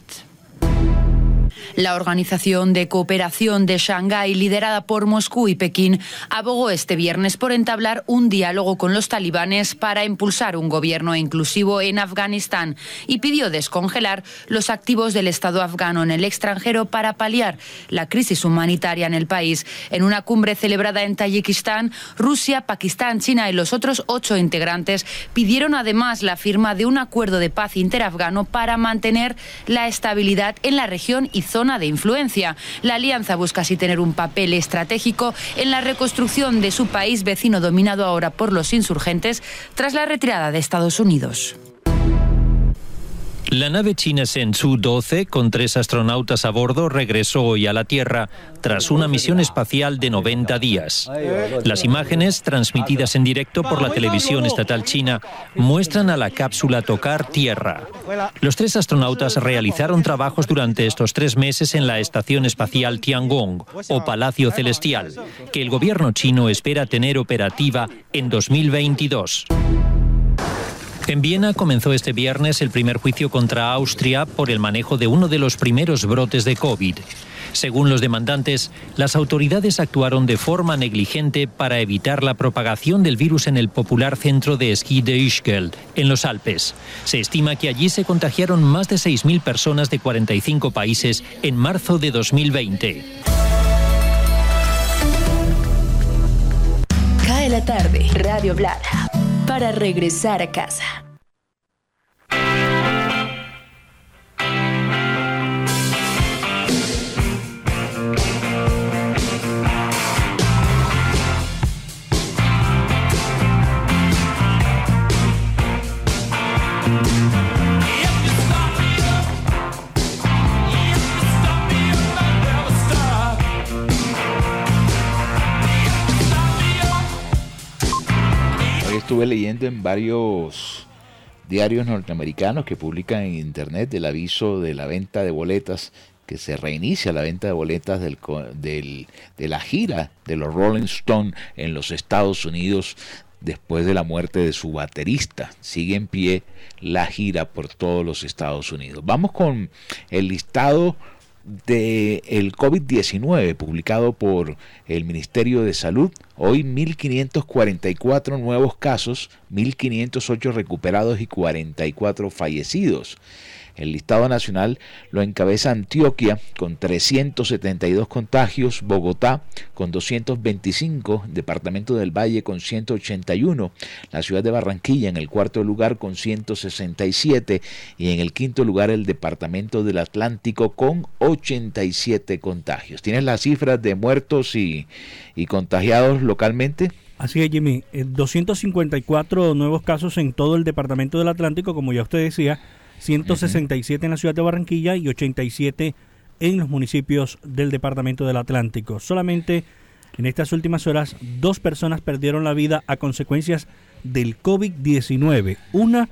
[SPEAKER 23] La Organización de Cooperación de Shanghái, liderada por Moscú y Pekín, abogó este viernes por entablar un diálogo con los talibanes para impulsar un gobierno inclusivo en Afganistán y pidió descongelar los activos del Estado afgano en el extranjero para paliar la crisis humanitaria en el país. En una cumbre celebrada en Tayikistán, Rusia, Pakistán, China y los otros ocho integrantes pidieron además la firma de un acuerdo de paz interafgano para mantener la estabilidad en la región y zona de influencia. La alianza busca así tener un papel estratégico en la reconstrucción de su país vecino dominado ahora por los insurgentes tras la retirada de Estados Unidos.
[SPEAKER 24] La nave china Shenzhou 12, con tres astronautas a bordo, regresó hoy a la Tierra tras una misión espacial de 90 días. Las imágenes, transmitidas en directo por la televisión estatal china, muestran a la cápsula tocar tierra. Los tres astronautas realizaron trabajos durante estos tres meses en la Estación Espacial Tiangong, o Palacio Celestial, que el gobierno chino espera tener operativa en 2022. En Viena comenzó este viernes el primer juicio contra Austria por el manejo de uno de los primeros brotes de COVID. Según los demandantes, las autoridades actuaron de forma negligente para evitar la propagación del virus en el popular centro de esquí de Ischgl, en los Alpes. Se estima que allí se contagiaron más de 6.000 personas de 45 países en marzo de 2020.
[SPEAKER 7] Cae la tarde, Radio Blada para regresar a casa.
[SPEAKER 4] Estuve leyendo en varios diarios norteamericanos que publican en internet el aviso de la venta de boletas, que se reinicia la venta de boletas del, de la gira de los Rolling Stones en los Estados Unidos después de la muerte de su baterista. Sigue en pie la gira por todos los Estados Unidos. Vamos con el listado del el COVID-19 publicado por el Ministerio de Salud. Hoy 1.544 nuevos casos, 1.508 recuperados y 44 fallecidos. El listado nacional lo encabeza Antioquia con 372 contagios, Bogotá con 225, Departamento del Valle con 181, la ciudad de Barranquilla en el cuarto lugar con 167 y en el quinto lugar el Departamento del Atlántico con 87 contagios. ¿Tienes las cifras de muertos y, y contagiados localmente?
[SPEAKER 8] Así es, Jimmy. 254 eh, nuevos casos en todo el Departamento del Atlántico, como ya usted decía 167 en la ciudad de Barranquilla y 87 en los municipios del Departamento del Atlántico. Solamente en estas últimas horas dos personas perdieron la vida a consecuencias del COVID-19. Una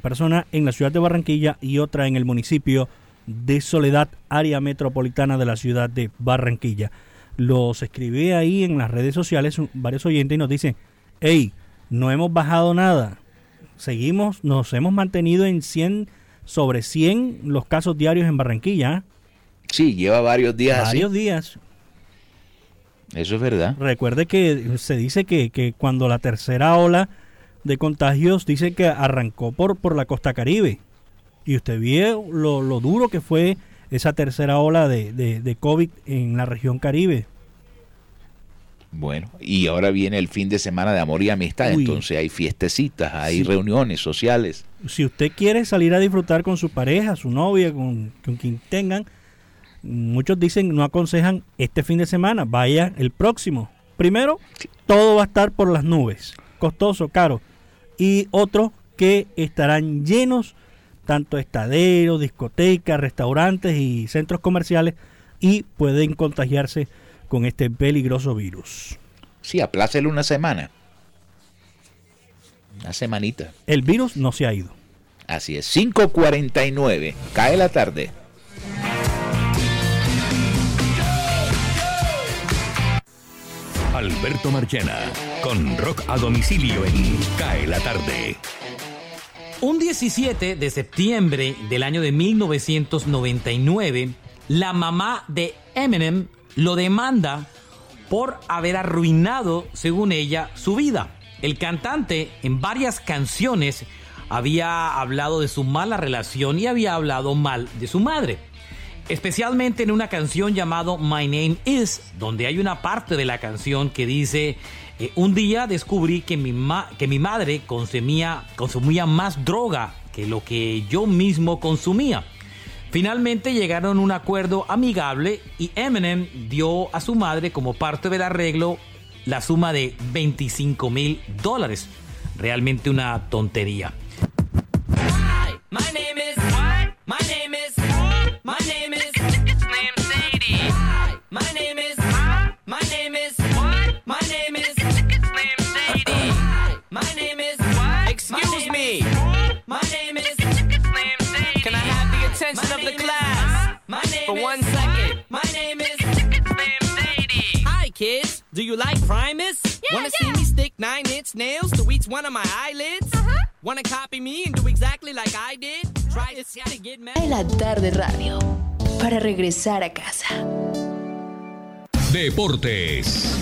[SPEAKER 8] persona en la ciudad de Barranquilla y otra en el municipio de Soledad, área metropolitana de la ciudad de Barranquilla. Los escribí ahí en las redes sociales varios oyentes y nos dicen, hey, no hemos bajado nada. Seguimos, nos hemos mantenido en 100 sobre 100 los casos diarios en Barranquilla.
[SPEAKER 4] Sí, lleva varios días.
[SPEAKER 8] Varios días.
[SPEAKER 4] Eso es verdad.
[SPEAKER 8] Recuerde que se dice que, que, cuando la tercera ola de contagios dice que arrancó por, por la costa caribe. Y usted vio lo, lo duro que fue esa tercera ola de, de, de COVID en la región caribe.
[SPEAKER 4] Bueno, y ahora viene el fin de semana de amor y amistad, entonces hay fiestecitas, hay reuniones sociales.
[SPEAKER 8] Si usted quiere salir a disfrutar con su pareja, su novia, con, quien tengan, muchos dicen, no aconsejan este fin de semana, vaya el próximo. Primero, todo va a estar por las nubes, costoso, caro. y otros que estarán llenos, tanto estaderos, discotecas, restaurantes y centros comerciales, y pueden contagiarse con este peligroso virus.
[SPEAKER 4] Sí, aplácelo una semana. Una semanita.
[SPEAKER 8] El virus no se ha ido.
[SPEAKER 4] Así es, 5.49, cae la tarde.
[SPEAKER 2] Alberto Marchena, con rock a domicilio en Cae la tarde.
[SPEAKER 25] Un 17 de septiembre del año de 1999, la mamá de Eminem lo demanda por haber arruinado, según ella, su vida. El cantante en varias canciones había hablado de su mala relación y había hablado mal de su madre. Especialmente en una canción llamado My Name Is, donde hay una parte de la canción que dice, eh, un día descubrí que mi, que mi madre consumía, consumía más droga que lo que yo mismo consumía. Finalmente llegaron a un acuerdo amigable y Eminem dio a su madre como parte del arreglo la suma de 25 mil dólares. Realmente una tontería. My name is My name is My name is Sadie. My name is My name is My name is Sadie. My name is Excuse me. My name is Can I have the attention of the class for one Do you like Primus? Wanna see me stick nine inch nails to each one of my eyelids? Wanna copy me and do exactly like I did? Try to get mad.
[SPEAKER 7] La tarde radio. Para regresar a casa.
[SPEAKER 2] Deportes.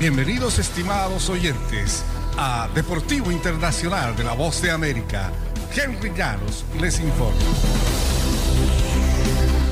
[SPEAKER 26] Bienvenidos estimados oyentes a Deportivo Internacional de la Voz de América. Henry Llanos les informa.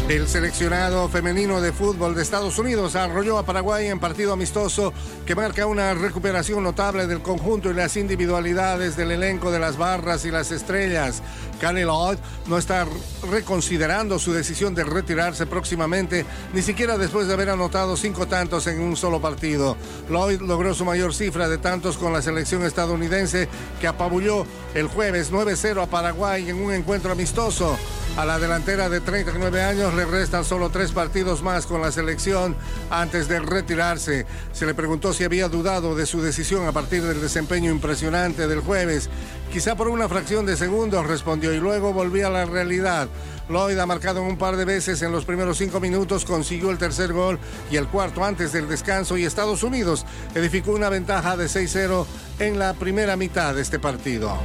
[SPEAKER 26] El seleccionado femenino de fútbol de Estados Unidos arrolló a Paraguay en partido amistoso que marca una recuperación notable del conjunto y las individualidades del elenco de las barras y las estrellas. Lloyd no está reconsiderando su decisión de retirarse próximamente, ni siquiera después de haber anotado cinco tantos en un solo partido. Lloyd logró su mayor cifra de tantos con la selección estadounidense que apabulló el jueves 9-0 a Paraguay en un encuentro amistoso. A la delantera de 39 años le restan solo tres partidos más con la selección antes de retirarse. Se le preguntó si había dudado de su decisión a partir del desempeño impresionante del jueves. Quizá por una fracción de segundos respondió y luego volvió a la realidad. Lloyd ha marcado un par de veces en los primeros cinco minutos, consiguió el tercer gol y el cuarto antes del descanso y Estados Unidos edificó una ventaja de 6-0 en la primera mitad de este partido.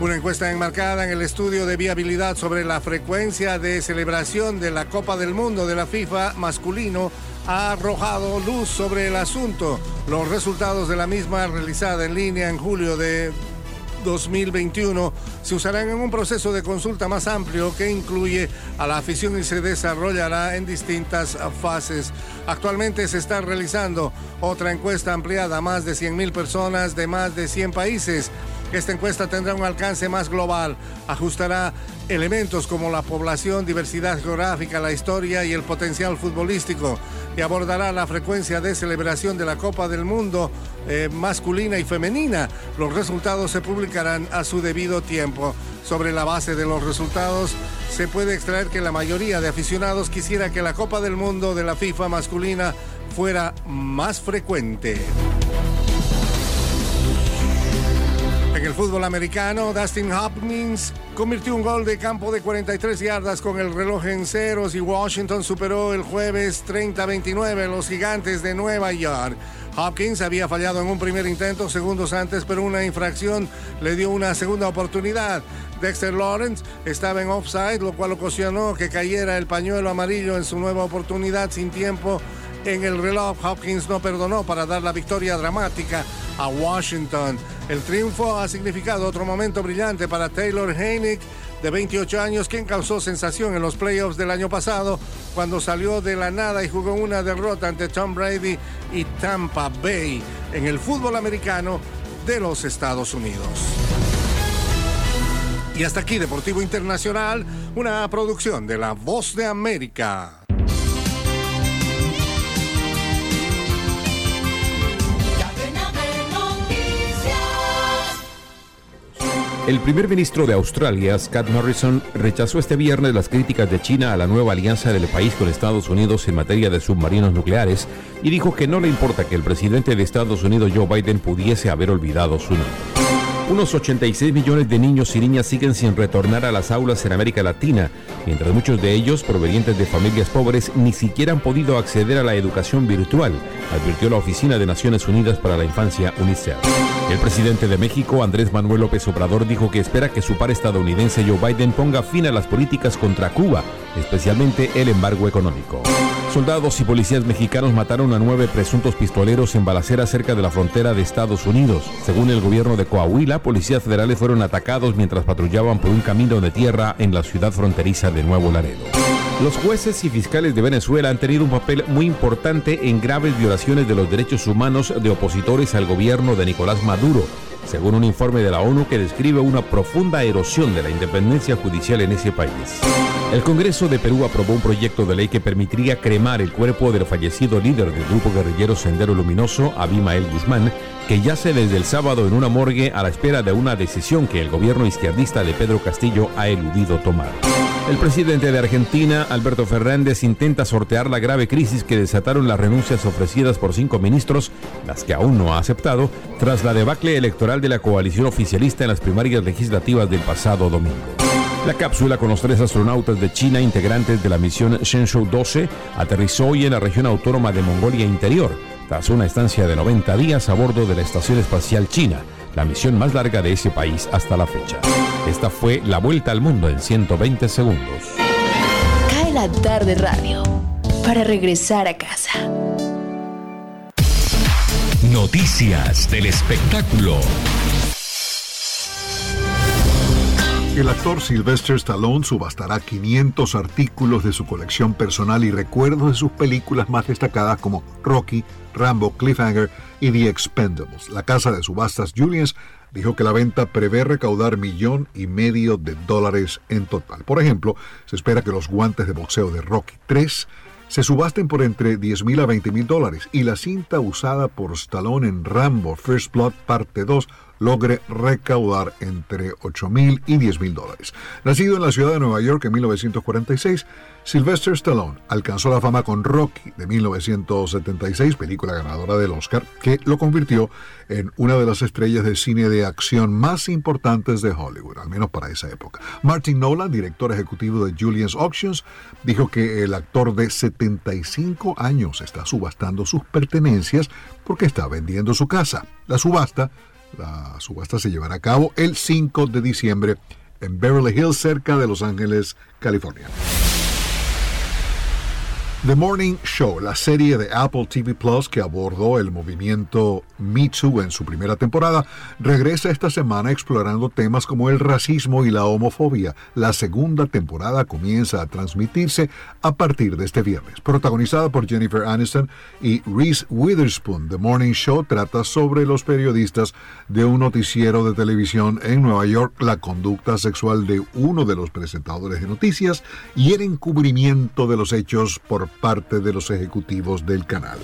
[SPEAKER 26] Una encuesta enmarcada en el estudio de viabilidad sobre la frecuencia de celebración de la Copa del Mundo de la FIFA masculino ha arrojado luz sobre el asunto. Los resultados de la misma realizada en línea en julio de 2021 se usarán en un proceso de consulta más amplio que incluye a la afición y se desarrollará en distintas fases. Actualmente se está realizando otra encuesta ampliada a más de 100.000 personas de más de 100 países. Esta encuesta tendrá un alcance más global, ajustará elementos como la población, diversidad geográfica, la historia y el potencial futbolístico y abordará la frecuencia de celebración de la Copa del Mundo eh, masculina y femenina. Los resultados se publicarán a su debido tiempo. Sobre la base de los resultados, se puede extraer que la mayoría de aficionados quisiera que la Copa del Mundo de la FIFA masculina fuera más frecuente. Fútbol americano, Dustin Hopkins convirtió un gol de campo de 43 yardas con el reloj en ceros y Washington superó el jueves 30-29 los gigantes de Nueva York. Hopkins había fallado en un primer intento segundos antes, pero una infracción le dio una segunda oportunidad. Dexter Lawrence estaba en offside, lo cual ocasionó que cayera el pañuelo amarillo en su nueva oportunidad sin tiempo en el reloj. Hopkins no perdonó para dar la victoria dramática a Washington. El triunfo ha significado otro momento brillante para Taylor Heineck, de 28 años, quien causó sensación en los playoffs del año pasado cuando salió de la nada y jugó una derrota ante Tom Brady y Tampa Bay en el fútbol americano de los Estados Unidos. Y hasta aquí Deportivo Internacional, una producción de La Voz de América.
[SPEAKER 27] El primer ministro de Australia, Scott Morrison, rechazó este viernes las críticas de China a la nueva alianza del país con Estados Unidos en materia de submarinos nucleares y dijo que no le importa que el presidente de Estados Unidos, Joe Biden, pudiese haber olvidado su nombre. Unos 86 millones de niños y niñas siguen sin retornar a las aulas en América Latina, mientras muchos de ellos, provenientes de familias pobres, ni siquiera han podido acceder a la educación virtual, advirtió la Oficina de Naciones Unidas para la Infancia, UNICEF. El presidente de México, Andrés Manuel López Obrador, dijo que espera que su par estadounidense Joe Biden ponga fin a las políticas contra Cuba, especialmente el embargo económico. Soldados y policías mexicanos mataron a nueve presuntos pistoleros en balacera cerca de la frontera de Estados Unidos. Según el gobierno de Coahuila, policías federales fueron atacados mientras patrullaban por un camino de tierra en la ciudad fronteriza de Nuevo Laredo. Los jueces y fiscales de Venezuela han tenido un papel muy importante en graves violaciones de los derechos humanos de opositores al gobierno de Nicolás Maduro, según un informe de la ONU que describe una profunda erosión de la independencia judicial en ese país. El Congreso de Perú aprobó un proyecto de ley que permitiría cremar el cuerpo del fallecido líder del grupo guerrillero Sendero Luminoso, Abimael Guzmán, que yace desde el sábado en una morgue a la espera de una decisión que el gobierno izquierdista de Pedro Castillo ha eludido tomar. El presidente de Argentina, Alberto Fernández, intenta sortear la grave crisis que desataron las renuncias ofrecidas por cinco ministros, las que aún no ha aceptado, tras la debacle electoral de la coalición oficialista en las primarias legislativas del pasado domingo. La cápsula con los tres astronautas de China integrantes de la misión Shenzhou 12 aterrizó hoy en la región autónoma de Mongolia Interior, tras una estancia de 90 días a bordo de la Estación Espacial China, la misión más larga de ese país hasta la fecha. Esta fue la vuelta al mundo en 120 segundos.
[SPEAKER 7] Cae la tarde radio para regresar a casa.
[SPEAKER 2] Noticias del espectáculo.
[SPEAKER 28] El actor Sylvester Stallone subastará 500 artículos de su colección personal y recuerdos de sus películas más destacadas como Rocky, Rambo, Cliffhanger y The Expendables. La casa de subastas Julius dijo que la venta prevé recaudar millón y medio de dólares en total. Por ejemplo, se espera que los guantes de boxeo de Rocky 3 se subasten por entre 10 mil a 20 mil dólares y la cinta usada por Stallone en Rambo First Blood Parte 2 logre recaudar entre 8 mil y 10 mil dólares. Nacido en la ciudad de Nueva York en 1946, Sylvester Stallone alcanzó la fama con Rocky de 1976, película ganadora del Oscar, que lo convirtió en una de las estrellas de cine de acción más importantes de Hollywood, al menos para esa época. Martin Nolan, director ejecutivo de Julian's Auctions, dijo que el actor de 75 años está subastando sus pertenencias porque está vendiendo su casa. La subasta la subasta se llevará a cabo el 5 de diciembre en Beverly Hills, cerca de Los Ángeles, California. The Morning Show, la serie de Apple TV Plus que abordó el movimiento Me Too en su primera temporada, regresa esta semana explorando temas como el racismo y la homofobia. La segunda temporada comienza a transmitirse a partir de este viernes. Protagonizada por Jennifer Aniston y Reese Witherspoon, The Morning Show trata sobre los periodistas de un noticiero de televisión en Nueva York, la conducta sexual de uno de los presentadores de noticias y el encubrimiento de los hechos por parte de los ejecutivos del canal.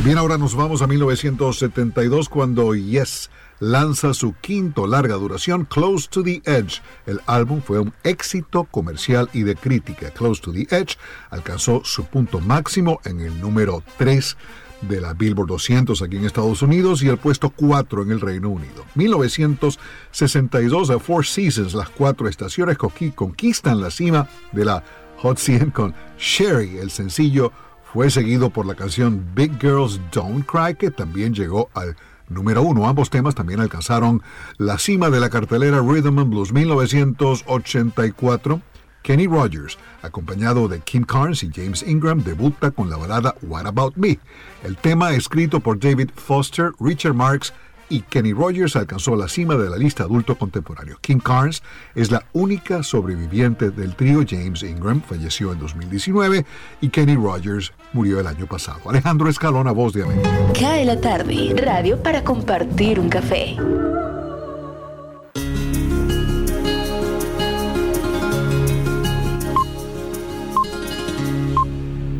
[SPEAKER 28] Bien, ahora nos vamos a 1972 cuando Yes lanza su quinto larga duración, Close to the Edge. El álbum fue un éxito comercial y de crítica. Close to the Edge alcanzó su punto máximo en el número 3 de la Billboard 200 aquí en Estados Unidos y el puesto 4 en el Reino Unido. 1962 a Four Seasons, las cuatro estaciones conquistan la cima de la Hot 100 con Sherry. El sencillo fue seguido por la canción Big Girls Don't Cry, que también llegó al número uno. Ambos temas también alcanzaron la cima de la cartelera Rhythm and Blues 1984. Kenny Rogers, acompañado de Kim Carnes y James Ingram, debuta con la balada What About Me. El tema, escrito por David Foster, Richard Marks y Kenny Rogers alcanzó la cima de la lista adulto contemporáneo. Kim Carnes es la única sobreviviente del trío. James Ingram falleció en 2019 y Kenny Rogers murió el año pasado. Alejandro Escalona, voz de América.
[SPEAKER 7] Cae la tarde, radio para compartir un café.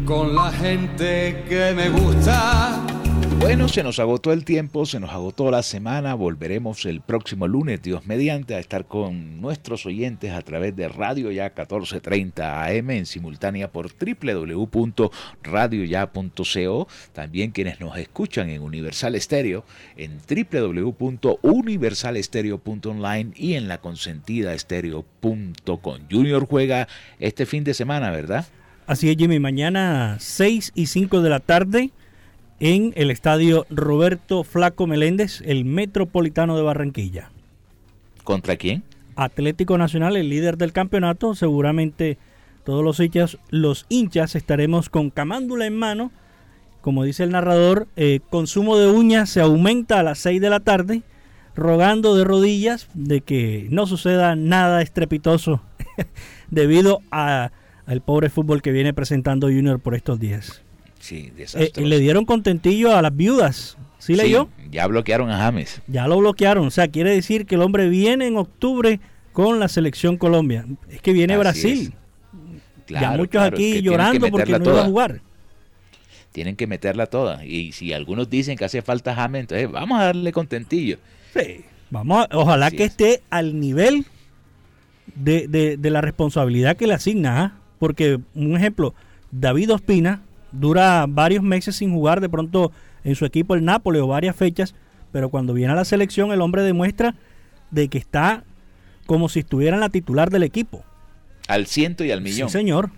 [SPEAKER 29] Con la gente que me gusta
[SPEAKER 4] Bueno, se nos agotó el tiempo, se nos agotó la semana. Volveremos el próximo lunes, Dios mediante, a estar con nuestros oyentes a través de Radio Ya 1430 AM en simultánea por www.radioya.co. También quienes nos escuchan en Universal Estéreo en www.universalestereo.online y en la consentida estéreo.com. Junior juega este fin de semana, ¿verdad?
[SPEAKER 8] Así es, Jimmy. Mañana 6 y 5 de la tarde en el estadio Roberto Flaco Meléndez, el Metropolitano de Barranquilla.
[SPEAKER 4] ¿Contra quién?
[SPEAKER 8] Atlético Nacional, el líder del campeonato. Seguramente todos los hinchas, los hinchas estaremos con camándula en mano. Como dice el narrador, eh, consumo de uñas se aumenta a las 6 de la tarde, rogando de rodillas de que no suceda nada estrepitoso *laughs* debido a al pobre fútbol que viene presentando Junior por estos días.
[SPEAKER 4] Sí,
[SPEAKER 8] eh, le dieron contentillo a las viudas. ¿Sí, leyó?
[SPEAKER 4] Ya bloquearon a James.
[SPEAKER 8] Ya lo bloquearon. O sea, quiere decir que el hombre viene en octubre con la selección Colombia. Es que viene Brasil. ya muchos aquí llorando porque no iba a jugar.
[SPEAKER 4] Tienen que meterla toda. Y si algunos dicen que hace falta James, entonces vamos a darle contentillo.
[SPEAKER 8] Sí. Vamos ojalá que esté al nivel de, de, la responsabilidad que le asigna. ¿ah? Porque, un ejemplo, David Ospina dura varios meses sin jugar de pronto en su equipo el Nápoles o varias fechas, pero cuando viene a la selección el hombre demuestra de que está como si estuviera en la titular del equipo.
[SPEAKER 4] Al ciento y al millón.
[SPEAKER 8] Sí, señor.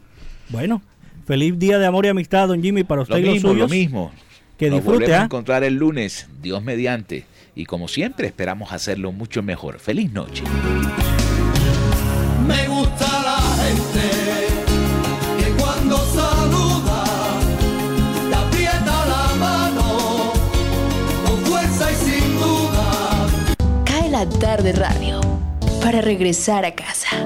[SPEAKER 8] Bueno, feliz día de amor y amistad, don Jimmy, para usted
[SPEAKER 4] lo
[SPEAKER 8] y
[SPEAKER 4] mismo,
[SPEAKER 8] los
[SPEAKER 4] Lo mismo.
[SPEAKER 8] Que
[SPEAKER 4] Nos
[SPEAKER 8] disfrute.
[SPEAKER 4] volvemos a
[SPEAKER 8] ¿ah?
[SPEAKER 4] encontrar el lunes, Dios mediante. Y como siempre, esperamos hacerlo mucho mejor. Feliz noche.
[SPEAKER 16] Me gusta
[SPEAKER 7] la tarde radio para regresar a casa.